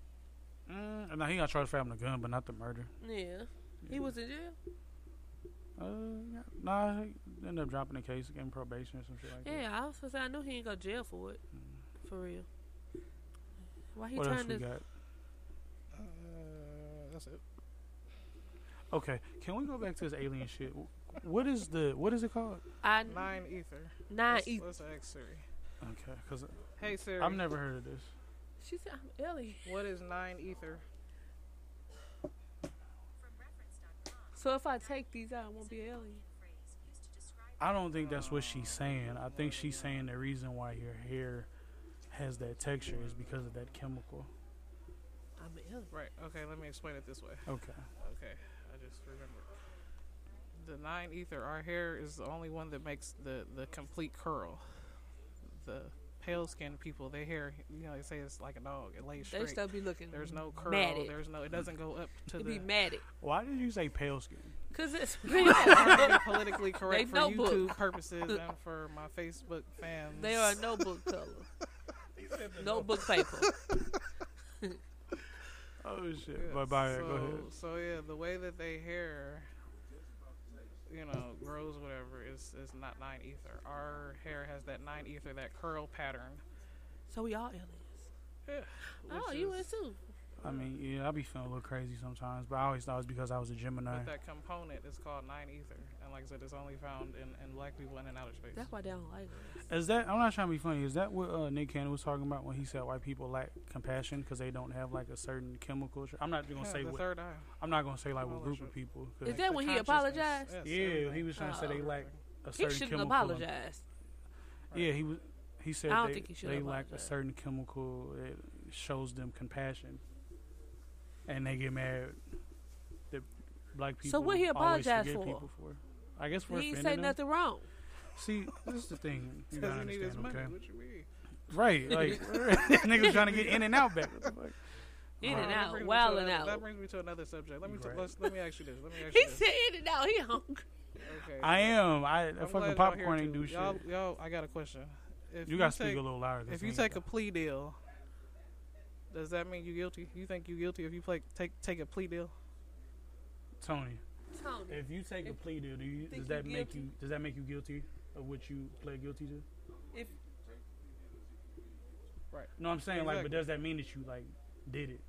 Mm, now he got charged for having a gun, but not the murder. Yeah, he was in jail. Uh, yeah. nah, he ended up dropping the case, gave him probation or some shit like that. Yeah, I was gonna say I knew he ain't go to jail for it. For real. Why he What else trying we to? got? Uh, that's it. Okay, can we go back to this alien shit? What is the what is it called? I Nine ether. Nine Let's- ether. Let's ask Siri. Okay, because Hey Siri. I've never heard of this. She said I'm Ellie. What is nine ether? So if I take these out, I won't be an alien. I don't think that's what she's saying. I think she's saying the reason why your hair has that texture is because of that chemical. I'm an alien. Right. Okay. Let me explain it this way. Okay. Okay. I just remembered. The nine ether. Our hair is the only one that makes the the complete curl. The pale skinned people, their hair, you know, they say it's like a dog. It lays straight. They still be looking There's no curl. matted. There's no. It doesn't go up to It the. be matted. Why did you say pale skin? Cause it's I'm trying to be politically correct They for notebook. YouTube purposes and for my Facebook fans. They are notebook color. (laughs) notebook paper. (laughs) Oh shit! Yeah, Bye bye. So, Go ahead. so yeah, the way that they hair, you know, grows whatever is is not nine ether. Our hair has that nine ether, that curl pattern. So we all aliens. Yeah. Oh, which you is- is too. I mean, yeah, I be feeling a little crazy sometimes, but I always thought it was because I was a Gemini. But that component is called nine ether, and like I said, it's only found in, in black people and in outer space. That's why they don't like us. Is that? I'm not trying to be funny. Is that what uh, Nick Cannon was talking about when he said white people lack compassion because they don't have like a certain chemical? tr- I'm not gonna Yeah, say the what. third eye. I'm not gonna say like what All that group of people. people. 'cause- Is that when he apologized? Yes, Yeah, he was trying to say they lack a certain. Chemical. He shouldn't chemical. apologize. Yeah, he was. He said I don't they, think he they lack a certain chemical that shows them compassion, and they get mad that black people. So what he apologized for? People for. I guess for He ain't offending say them. nothing wrong. See, this is the thing. You gotta he need his understand, money. okay? What you mean? Right, like (laughs) (laughs) niggas trying to get in and out back. What the fuck? In and out, brings me to wilding another- out. That brings me to another subject. Let me t- Right. let's, let me ask you this. Let me (laughs) ask He you this. said in and out. He hungry. Okay. I am. I I'm fucking y'all popcorn ain't do shit. Y'all, y'all, I got a question. If You gotta speak take- a little louder. If you take got- a plea deal, does that mean you guilty? You think you guilty if you play take take a plea deal? Tony, Tony. if you take a plea deal, do you, does that you make guilty? you does that make you guilty of what you pled guilty to? If Right. No, I'm saying like, but does that mean that you like did it?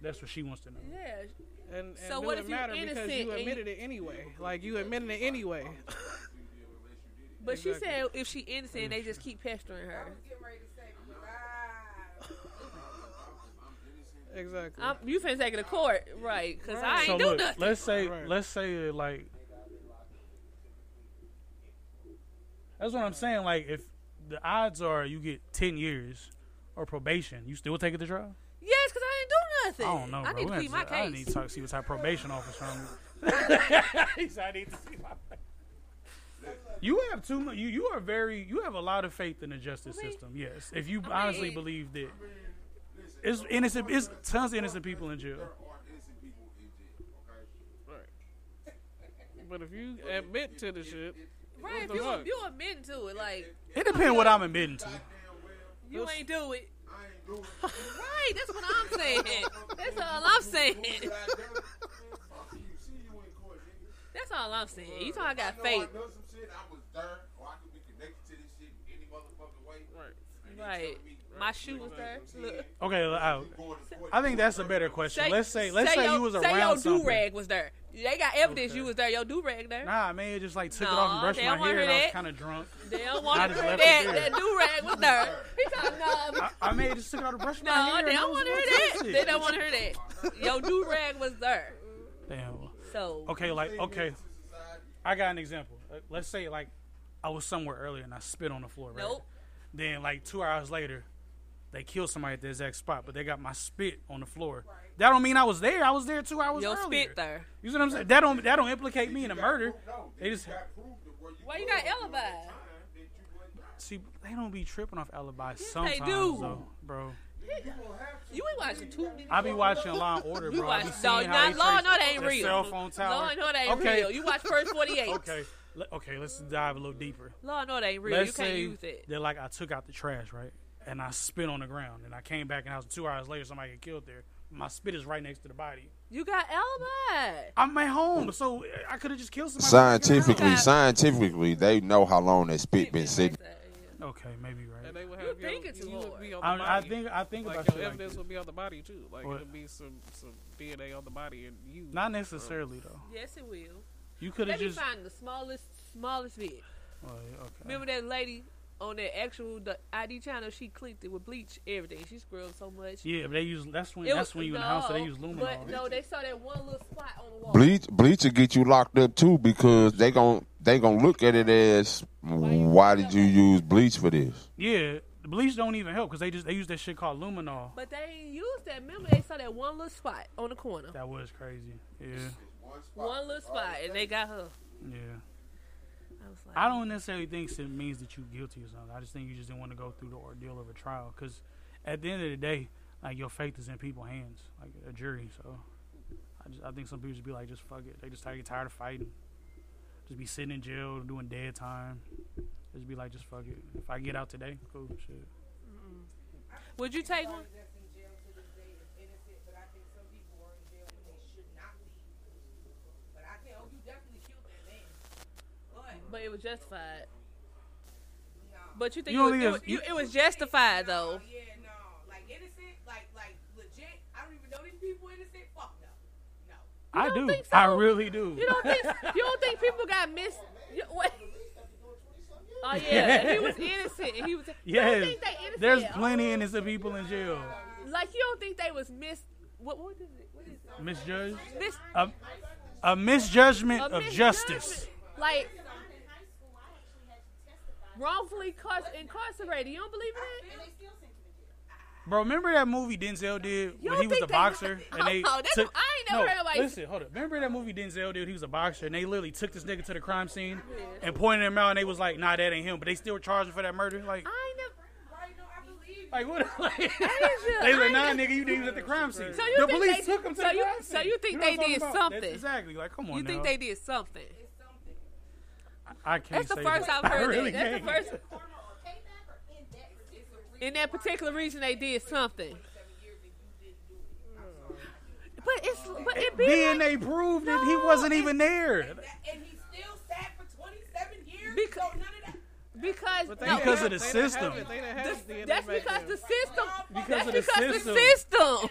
That's what she wants to know. yeah, And, and So do what it if you're matter because you and you- admitted it anyway? Like you admitted it anyway. but she said if she innocent, they just keep pestering her. Exactly. I'm, you finna take it to court, right? Because I ain't so do look, nothing. let's say let's say uh, like that's what I'm saying. Like if the odds are you get ten years or probation, you still take it to trial. yes, because I ain't do nothing. I don't know, bro. I need We to have keep my to- I need to talk, see what type of probation officer I'm. (laughs) (laughs) He said, I need to see my You have too much. You you are very. You have a lot of faith in the justice system. Yes, if you honestly believe that it's innocent. It's tons of innocent people in jail. But if you admit to the shit, Right, if you, fuck? you admitting to it, like It depends what I'm admitting to. you ain't do it. (laughs) right, that's what I'm saying. That's all I'm saying. That's all I'm saying. You talking I got faith. Right. Right. My shoe was there. Look. Okay, I, I think that's a better question. let's say let's say, your, you was say around your do rag was there. They got evidence you was there. Your do rag there. Nah, man, it just like took it off and brushed my hair, and I was kind of drunk. They don't want to hear that. That do rag was there. He talking no. I, I may have just took it off and brushed my No, hair. they don't want to hear that. it. They don't want to hear that. Your do rag was there. Damn. So Okay, like okay, I got an example. Uh, Let's say like I was somewhere earlier and I spit on the floor. Right? Nope. Then like two hours later, they killed somebody at the exact spot, but they got my spit on the floor. That don't mean I was there. I was there two hours Your earlier. spit there. You see what I'm saying? That don't that don't implicate me in a murder. They just Why you got alibi? see they don't be tripping off alibis they sometimes do. though, bro. You ain't watching too many. I be watching Law and Order, bro. I watch no, not Law trace and Order ain't real. Cell phone tower. Law and Order ain't okay. real. You watch First (laughs) 48. okay. Le- Okay, let's dive a little deeper. Law and Order ain't real. Let's you can't say use it. that like I took out the trash, right? And I spit on the ground, and I came back and I was two hours later, somebody got killed there. My spit is right next to the body. You got alibi. I'm at home, so I could have just killed somebody. Scientifically, scientifically, they know how long that spit been sitting. Okay, maybe right. And they would have your, thinking too you would hard. be on the I, I body. think I think like about your shit like evidence this. would be on the body too. Like What? it'd be some some DNA on the body and you. Not necessarily though. Yes, it will. You could They have be just. finding the smallest, smallest bit. Oh, yeah, okay. Remember that lady on that actual the ID channel? She cleaned it with bleach, everything. She scrubbed so much. Yeah, but they use that's when It that's was- when you in the house, so they use luminol. But no, they saw that one little spot on the wall. Bleach, bleach will get you locked up too because they gon' they gonna look at it as why did you use bleach for this? Yeah, the bleach don't even help because they just they use that shit called luminol. But they ain't used that. Remember, they saw that one little spot on the corner. That was crazy. Yeah, One little spot, and they got her. yeah. I was like, I don't necessarily think it means that you're guilty or something. I just think you just didn't want to go through the ordeal of a trial. Because at the end of the day, like your faith is in people's hands, like a jury. So I just I think some people just be like, just fuck it. They just get tired of fighting. Just be sitting in jail doing dead time. Just be like, just fuck it. If I get out today, cool shit. Would you take one? But it was justified. But you think You it, was, think it, was, you, it was justified though? Yeah, no. Like innocent, like like legit. I don't even know these people innocent. Fuck no. No. I don't do. think so? I really do. You don't think you don't think people got mis? You, wait. Oh yeah, (laughs) he was innocent. and He was. You don't yes. think they innocent? There's plenty innocent people in jail. Like you don't think they was mis? What what is it? What is it? Misjudged. Mis- A, a misjudgment A of misjudgment. justice. Like wrongfully car- incarcerated. You don't believe in that? Bro, remember that movie Denzel did when he was the think they- boxer (laughs) and they Oh, that's- took. I ain't never no, heard nobody- listen, hold up. Remember that movie Denzel did? He was a boxer and they literally took this nigga to the crime scene and pointed him out and they was like, "Nah, that ain't him," but they still charged him for that murder. Like, I never. like what? (laughs) Like, Asia, they was like, "Nah, nigga, you did was at the crime scene." So you the think police they- took him to so the you- crime so you think know they did about? something? That's exactly. Like, come on You now. think they did something? I can't That's the say first that. I've I heard really that. That's the can't. first. In that particular reason, they did something. But it's but it be Then like, they proved that he wasn't even there. And he still sat for 27 years. Because- so none of that. because no, Because of the have- they didn't system. have it. They didn't have This- DNA that's because the system. Because that's of the because system. the system.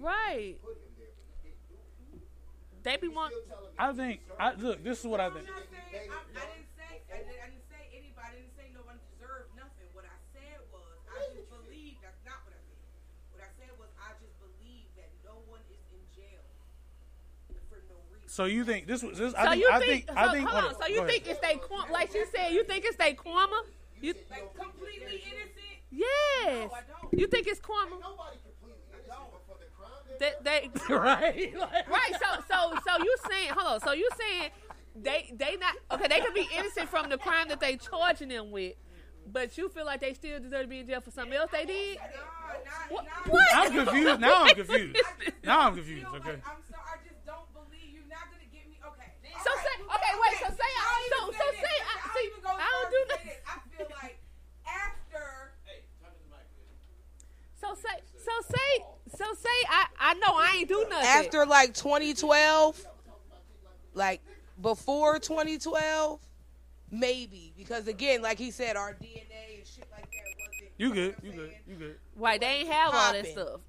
Right. They be want. I think. I look. This is what I think. I, I didn't say. I didn't, I didn't say anybody. I didn't say no one deserved nothing. What I said was, I just believe. That's not what I said. What I said was, I just believe that no one is in jail for no reason. So you think this was? This, So I think. you I think? think. so, I think. hold hold on. So you think ahead. it's they Kwame? Like you said, you think it's they Kwame? You Like completely innocent. yes. No, I don't. You think it's Kwame? They, they (laughs) right. (laughs) right. So so so you saying? Hold on. So you saying they they not okay? They could be innocent from the crime that they charging them with. But you feel like they still deserve to be in jail for something else they did? What? what? I'm confused. Now I'm confused. Now I'm confused. Okay. I'm sorry. I just don't believe you're not gonna get me. Okay. So say okay. Wait. So say I so so say I see. I don't do that. I feel (laughs) like after. Hey, turn to the mic. So say so say so say I I know I ain't do nothing. after like 2012 like before 2012 maybe because again like he said our dna and shit like that wasn't You good? You good? You good? Why they ain't have all that stuff.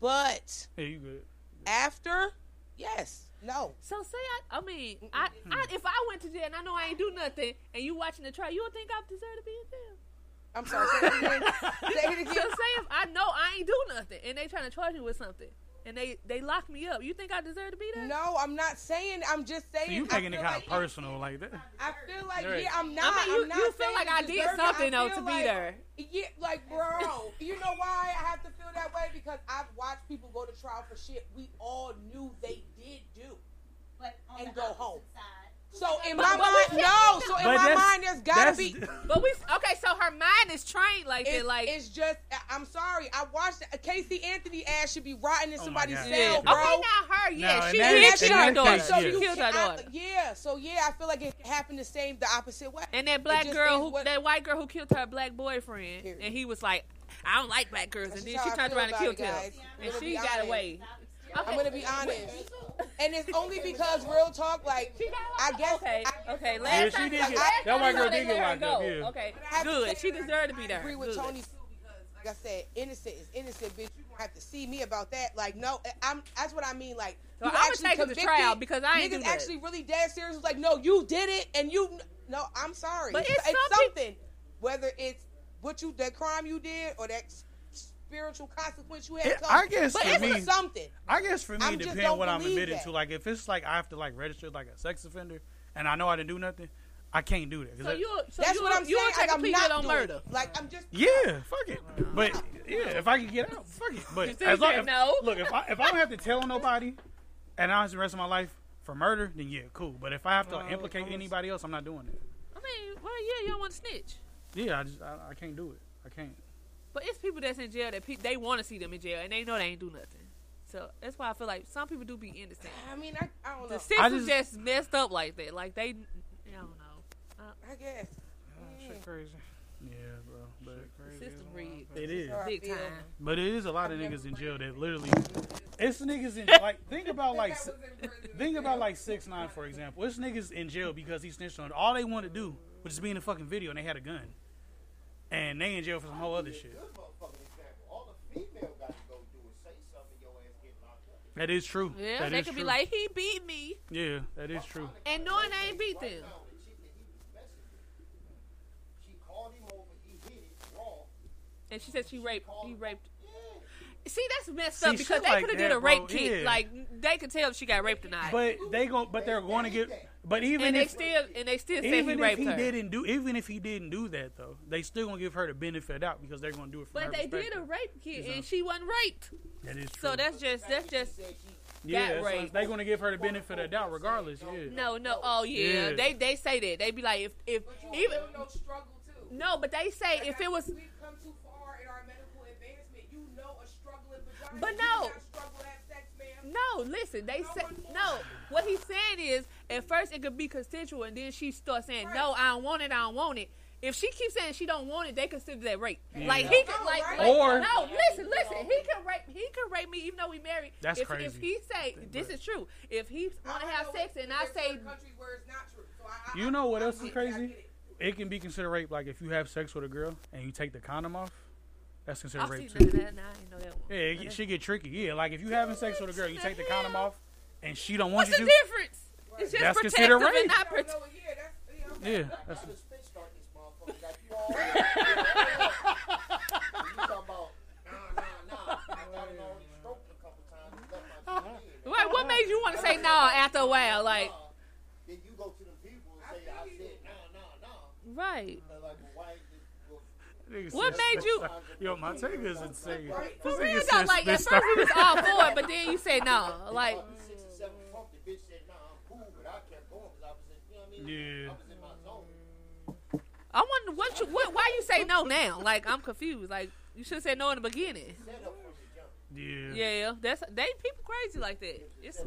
but Yeah, you good? after yes no So say I, I mean, I, I, if I went to jail and I know I ain't do nothing, and you watching the trial, you would think I deserve to be in jail. I'm sorry say (laughs) it again say it So again say if I know I ain't do nothing, and they trying to charge me with something, and they they lock me up, you think I deserve to be there? no i'm not saying i'm just saying So you I taking it feel kind of like- personal like that? I feel like Right. yeah, I'm not. I mean, you- I'm not you feel like I did something, though, feel to be there. Yeah, like bro, you know why I have to feel that way because I've watched people go to trial for shit we all knew they did do, but and go home. So in my but we mind, no. So in But my mind, there's gotta be. But we okay. So her mind is trained like It's, that. Like it's just, I- I'm sorry. I watched Casey Anthony ass should be rotting in Oh somebody's cell, yeah. bro. Okay, not her. Yeah, No, she in that- did in kill her daughter. So yeah. you Killed her can- I- daughter. yeah, so yeah, I feel like it happened the same, the opposite way. And that black girl who, what- that white girl who killed her black boyfriend, Period. and he was like, "I don't like black girls," and then she turned around and killed him, and she got away. I'm gonna be honest, and it's only because real talk. Like I guess Okay, I, okay. Last Yeah, she time, did like, get- last that time white I girl know they did get let her locked up, go. yeah. Okay, But I have to good. say She deserved to be there. I there. agree with Good. Tony too because, like I said, innocent is innocent, bitch. You don't have to see me about that. Like, no, eh, I'm. That's what I mean. Like, So you I'ma actually take it to convicted. trial because I ain't niggas do that. actually really dead serious. Was like, no, you did it, and you. No, I'm sorry. But it's, it's it's some peop- something. Whether it's what you that crime you did or that s- spiritual consequence you had. It- come. I guess but for me- something. I guess for me, I'm it just depends don't what I'm admitted that. to. Like if it's like I have to like register like a sex offender, and I know I didn't do nothing, I can't do that. 'cause So that- you, so That's you, what I'm you saying. take Like, I'm not on doing murder. it. Like I'm just. Yeah, fuck it. But yeah, if I could get out, fuck it. But You still as long as no? look, if I if I don't have to tell nobody, and I have the rest of my life for murder, then yeah, cool. But if I have to Uh, implicate anybody else, I'm not doing it. I mean, well, yeah, you don't want to snitch. Yeah, I just I, I can't do it. I can't. But it's people that's in jail that pe- they want to see them in jail and they know they ain't do nothing. So that's why I feel like some people do be innocent. I mean, I, I don't know. The system just- just, messed up like that. Like they, I don't know. Uh, I guess. Shit crazy. Yeah, bro. But the system rigged. it is. Big time. But it is a lot of niggas in jail that literally. (laughs) It's niggas in like think (laughs) about like think about like six nine for example. It's niggas in jail because he snitched on all they want to do was just be in a fucking video and they had a gun, and they in jail for some whole other shit. That is true. Yeah, That they is could be like, he beat me, yeah, that is true. and knowing they ain't beat them. And she said she raped. He raped. See, that's messed See, up because they like could have that, did a rape bro, kit. yeah. Like they could tell if she got raped or not. But they go, but they're going to get. But even and they if still and they still say he even if he her. didn't do, even if he didn't do that though, they still gonna give her the benefit of the doubt because they're gonna do it from But her they did a rape kit You know? and she wasn't raped. That is true. So that's just that's just yeah, got that's raped. what- they're gonna give her the benefit of the doubt regardless. Yeah. No, no. Oh yeah. Yeah. They they say that. They be like if if even no struggle too. no, but they say if it was We've come too far in our medical advancement. You know a struggling vagina. But no. No, listen, they said no. What he's saying is at first it could be consensual and then she starts saying, No, I don't want it, I don't want it. If she keeps saying she don't want it, they consider that rape. Yeah. Like he could like, like Or- no, listen, listen. He could rape. He could rape me even though we married. That's if, crazy. If he say this is true, if he want to have sex and I say Countries where it's not true. So I, I, You know what I else is get it, I crazy? it. it can be considered rape. Like if you have sex with a girl and you take the condom off, that's considered I've rape seen too. none of that. Nah, I didn't know that one. Yeah, it get- shit get tricky. Yeah, like if you having sex with a girl, you take the condom off, and she don't want What's the you to. difference? It's just That's protective considered rape. and not protective. Yeah, that's, Right, (laughs) what made you want to say no after a while? Like, Then you go to the people and say, I said, nah, nah, nah. right. They're like, well, why is this? What made you? (laughs) Yo, my take is insane. For This real nigga though, said like at first we was all for it, but (laughs) then you say no. Like, Six or seven pump, the bitch said, nah, I'm cool, but I kept going I was in, you know what I mean? Yeah. I my zone. I wonder what you, what, why you say no now? Like, I'm confused. Like, you should have said no in the beginning. Yeah. Yeah, that's they people crazy like that. It's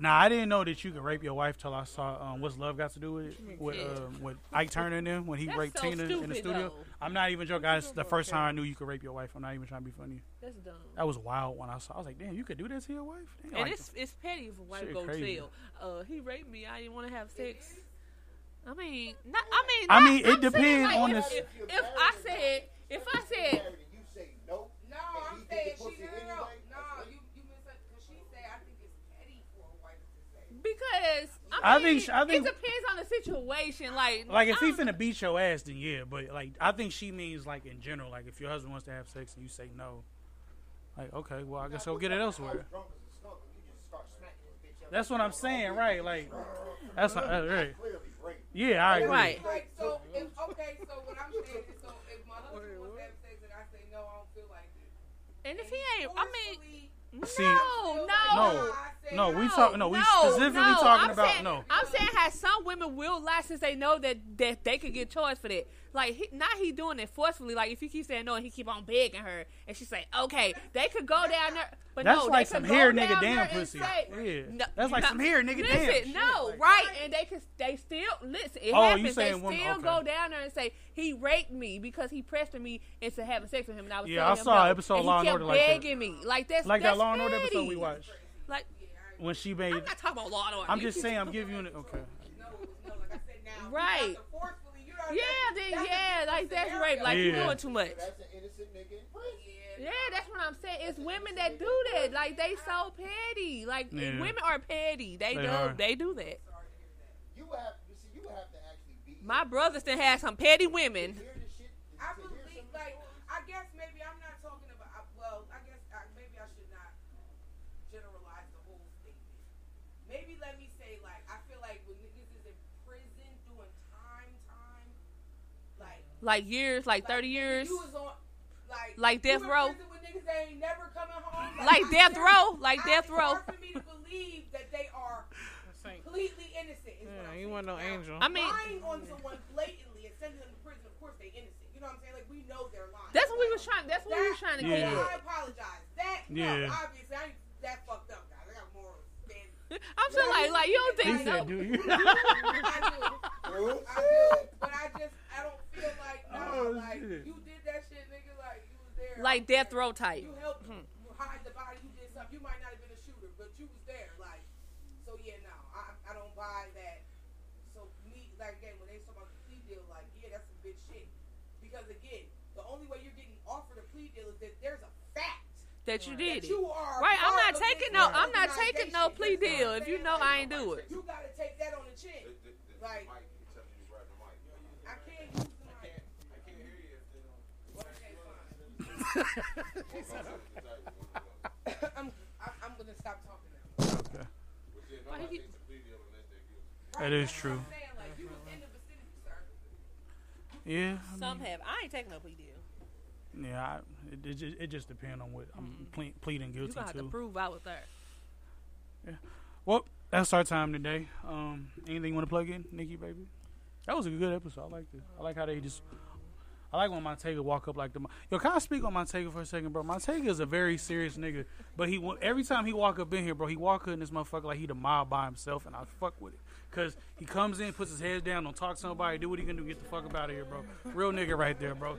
Nah, I didn't know that you could rape your wife till I saw um, what's love got to do with it with um, with Ike Turner in there when he That's raped so Tina in the studio. though. I'm not even joking. That's the first time I knew you could rape your wife. I'm not even trying to be funny. that's dumb. That was wild when I saw. I was like, damn, you could do that to your wife. Damn, And like, it's it's petty if a wife Shit go crazy. tell. Uh, he raped me. I didn't want to have sex. I mean, not. I mean, I mean, it I'm saying, depends like, on if, the- If, if I said, if I said, You say no. No, I'm saying she no, no, no, no. You you misunderstood. She said I think it's petty for a wife to say. Because I I, mean, think- I think- it depends on the situation. Like, Like if I he don't- beat your ass, then yeah. But like I think she means like in general. Like if your husband wants to have sex and you say no, like okay, well I guess I'll get it elsewhere. That's what I'm saying, right? Like that's uh, right. Yeah, I agree. Right. Like so, if, okay. So what I'm saying is, so if my husband wants to have sex and I say no, I don't feel like it. and if he ain't, I mean, See, no, no, no, we talk. No, we specifically no, talking I'm about saying, no. I'm saying how some women will lie since they know that that they could get charged for that. Like, he, not he doing it forcefully. Like, if you keep saying no and he keep on begging her, and she say, okay, they could go down there. But That's no, like they could some go here, down nigga, there damn and pussy. say- Yeah. No, That's like no, some here, nigga, listen, damn. shit. No, right, and they can they still listen. It Oh, you happens. They saying still women- okay. go down there and say he raped me because he pressured me into having sex with him, and I was Yeah, I saw no. episode and Law and Order like that. begging me. Like that's Like that's that Law and Order episode we watched Like when she made. I'm not talking about Law and Order. I'm just saying, I'm giving you an okay. Right. Yeah, then yeah, like that's rape. Like you Yeah. doing too much. That's an innocent nigga. Yeah, that's what I'm saying. It's women that do that. Like they so petty. Like Yeah. women are petty. They, They do. are. They do that. You have, you see, you have to actually be. My brothers done had some petty women. I believe, like, I guess maybe I'm not talking about. I- Well, I guess I, maybe I should not generalize the whole statement. Maybe let me say, like, I feel like when niggas is in prison doing time, time, like, Like years, like thirty years. you was on, like, Like death in row. when niggas ain't never coming home. Like I death row, like I- death row. for me to believe that they are completely innocent. Is Yeah, I'm you want no Now, angel. I mean- lying on someone blatantly and sending them to prison. Of course, they innocent. You know what I'm saying? Like we know they're lying. That's what we was trying. That's what we was trying to Yeah. get I apologize. That Yeah. no, obviously I that fucked up, guys. I got more. (laughs) I'm still like, like you don't think said, so? "Do you?" (laughs) I do. (laughs) I do. But I just I don't feel like no, Oh, like shit. you did that shit, nigga. Like you was there. Like death row type. You helped mm-hmm. hide the body. You did something. You might not have been a shooter, but you was there. Like so, yeah. No, I I don't buy that. So me like again when they talk about the plea deal, like yeah, that's some bitch shit. Because again, the only way you're getting offered a plea deal is that there's a fact. That you did That it. you are Right, I'm not taking no. I'm not taking no plea deal if you know I ain't do it. You gotta take that on the chin. Like, I can't use the mic. Okay, fine. I'm, I'm gonna stop talking now. Keep- That is true. I'm saying, like, you was in the vicinity, sir. Yeah. I Some mean, have. I ain't taking no plea deal. yeah. I, it, it, just, it just depends on what I'm ple- pleading You guilty gonna have to. to prove I was there. Well, that's our time today. Um, anything you want to plug in, Nikki, baby? That was a good episode. I like it. I like how they just. I like when Montega walk up like the. Yo, can I speak on Montega for a second, bro? Montega is a very serious nigga, but he every time he walk up in here, bro, he walk up in this motherfucker like he the mob by himself, and I fuck with it. Cause he comes in, puts his head down, don't talk to nobody, do what he can do, get the fuck up out of here, bro. Real nigga right there, bro.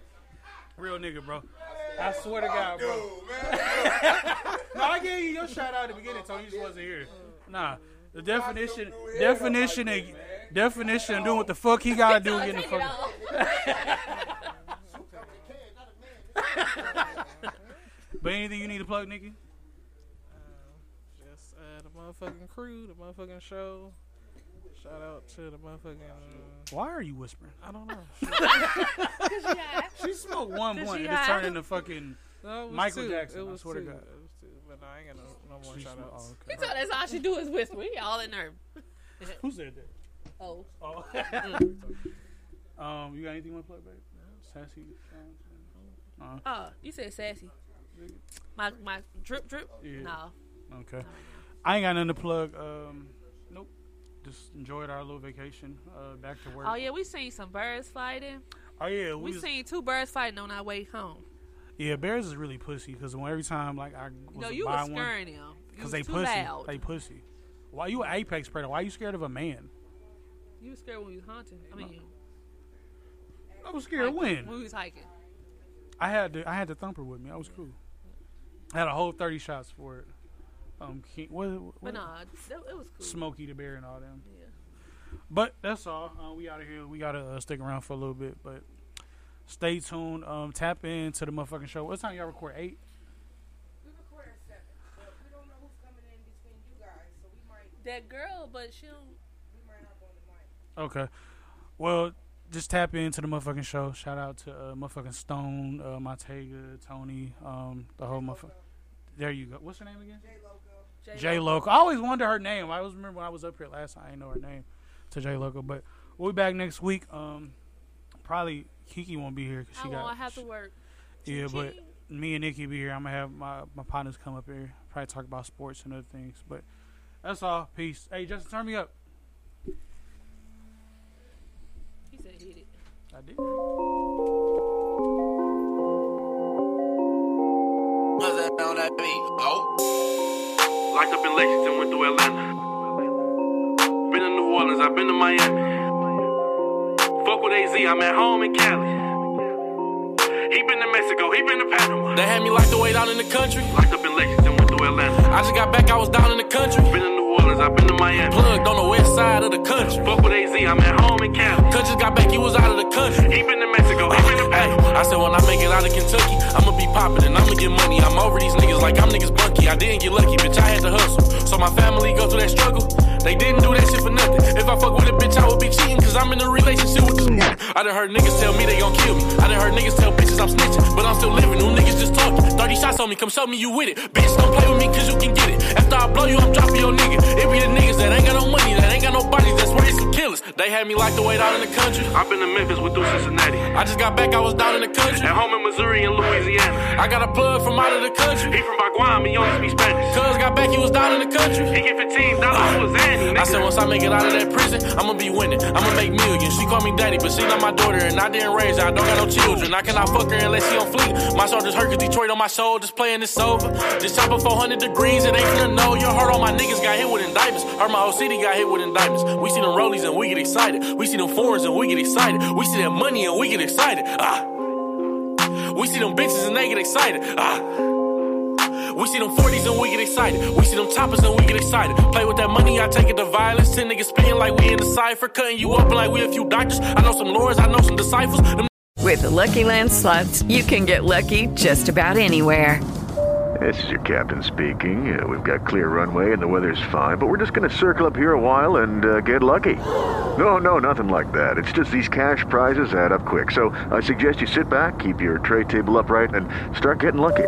Real nigga, bro. I swear to God, bro. (laughs) no, I gave you your shout out at the beginning, Tony. You just wasn't here. Nah, The definition, definition, of, definition of doing what the fuck he gotta do (laughs) getting the fuck. (laughs) but anything you need to plug, Nikki? Just uh, the motherfucking crew, the motherfucking show. Shout out to the motherfucking. Why are you whispering? I don't know. (laughs) She smoked one Did blunt she and it hide? turned into fucking No, it Michael two. Jackson. It I swear two. to God. It was two. But no, I ain't got no, no more She shout smoked- outs. He thought that's all she do is whisper. We all in there. Who said that? Oh. Oh. (laughs) um, you got anything you want to plug, babe? Sassy. Uh, Oh, you said sassy. My my drip drip. Yeah. No. Okay. I ain't got nothing to plug. Um, nope. Just enjoyed our little vacation. Uh, back to work. Oh yeah, we seen some birds fighting. Oh yeah, We we seen two birds fighting on our way home. Yeah, bears is really pussy because every time like I was No, you buy was one, scaring them. Because they pussy. loud. They pussy. Why you an apex predator? Why you scared of a man? You was scared when we was hunting. I mean, I was scared hiking. when When we was hiking. I had the I had the thumper with me. I was cool. I had a whole thirty shots for it. Um, King, what, what, But nah, that, it was cool. Smokey the Bear and all them. Yeah. But that's all. Uh, we out of here. We gotta uh, stick around for a little bit, but stay tuned. Um, tap into the motherfucking show. What time y'all record? Eight. That girl, but she don't. Go on the mic. Okay. Well, just tap into the motherfucking show. Shout out to uh, motherfucking Stone, uh, Montega, Tony, um, the whole motherfucker. There you go. What's her name again? J Loco. J Loco. I always wonder her name. I always remember when I was up here last time. I didn't know her name to J Loco, but we'll be back next week. Um, probably Kiki won't be here because I she got. won't have to work. Yeah, but me and Nikki be here. I'm gonna have my my partners come up here, probably talk about sports and other things. But that's all. Peace. Hey, Justin, turn me up. He said hit it. I did. That beat? Oh. Locked up in Lexington, went through Atlanta. Been in New Orleans, I've been to Miami. Fuck with AZ, I'm at home in Cali. He been to Mexico, he been to Panama. They had me locked away down in the country. Locked up in Lexington, went through Atlanta. I just got back, I was down in the country. Been in New Orleans, I've been to Miami. Plugged on the west side of the country. Fuck with AZ, I'm at home in Cali. Cause just got back, he was out of the country. He been to Mexico, he been to Panama. I said when I make it out of Kentucky, I'ma be poppin' and I'ma get money. I'm over these niggas like I'm niggas bunky. I didn't get lucky, bitch. I had to hustle. So my family go through that struggle. They didn't do that shit for nothing. If I fuck with a bitch, I would be cheating. Cause I'm in a relationship with this (laughs) woman. I done heard niggas tell me they gon' kill me. I done heard niggas tell bitches I'm snitching. But I'm still living. Them niggas just talking. 30 shots on me, come show me you with it. Bitch, don't play with me cause you can get it. After I blow you, I'm dropping your nigga. It be the niggas that ain't got no money, that ain't got no bodies, that's where some killers. They had me locked away out in the country. I've been to Memphis with through Cincinnati. I just got back, I was down in the country. At home in Missouri and Louisiana. I got a plug from out of the country. He from Baguam, he only speak Spanish. Cuz got back, he was down in the country. He get $15 for his Zanny, I said once I make it out of that prison, I'ma be winning. I'ma make millions. She call me daddy, but she not my daughter, and I didn't raise her. I don't got no children. I cannot fuck her unless she on fleek. My shoulders hurt cause Detroit on my shoulders, playing this over. Just chop up 400 degrees, it ain't gonna know. Your heart, all my niggas got hit with indictments. Heard my whole city got hit with indictments. We see them rollies and we get excited. We see them foreigns and we get excited. We see that money and we get excited. Ah. We see them bitches and they get excited. Ah. We see them 40s and we get excited. We see them choppers and we get excited. Play with that money, I take it to violence. Ten niggas spitting like we in the cipher, cutting you up like we a few doctors. I know some lords, I know some disciples. Them With the Lucky Land slots, you can get lucky just about anywhere. This is your captain speaking. Uh, we've got clear runway and the weather's fine, but we're just going to circle up here a while and uh, get lucky. No, no, nothing like that. It's just these cash prizes add up quick. So I suggest you sit back, keep your tray table upright, and start getting lucky.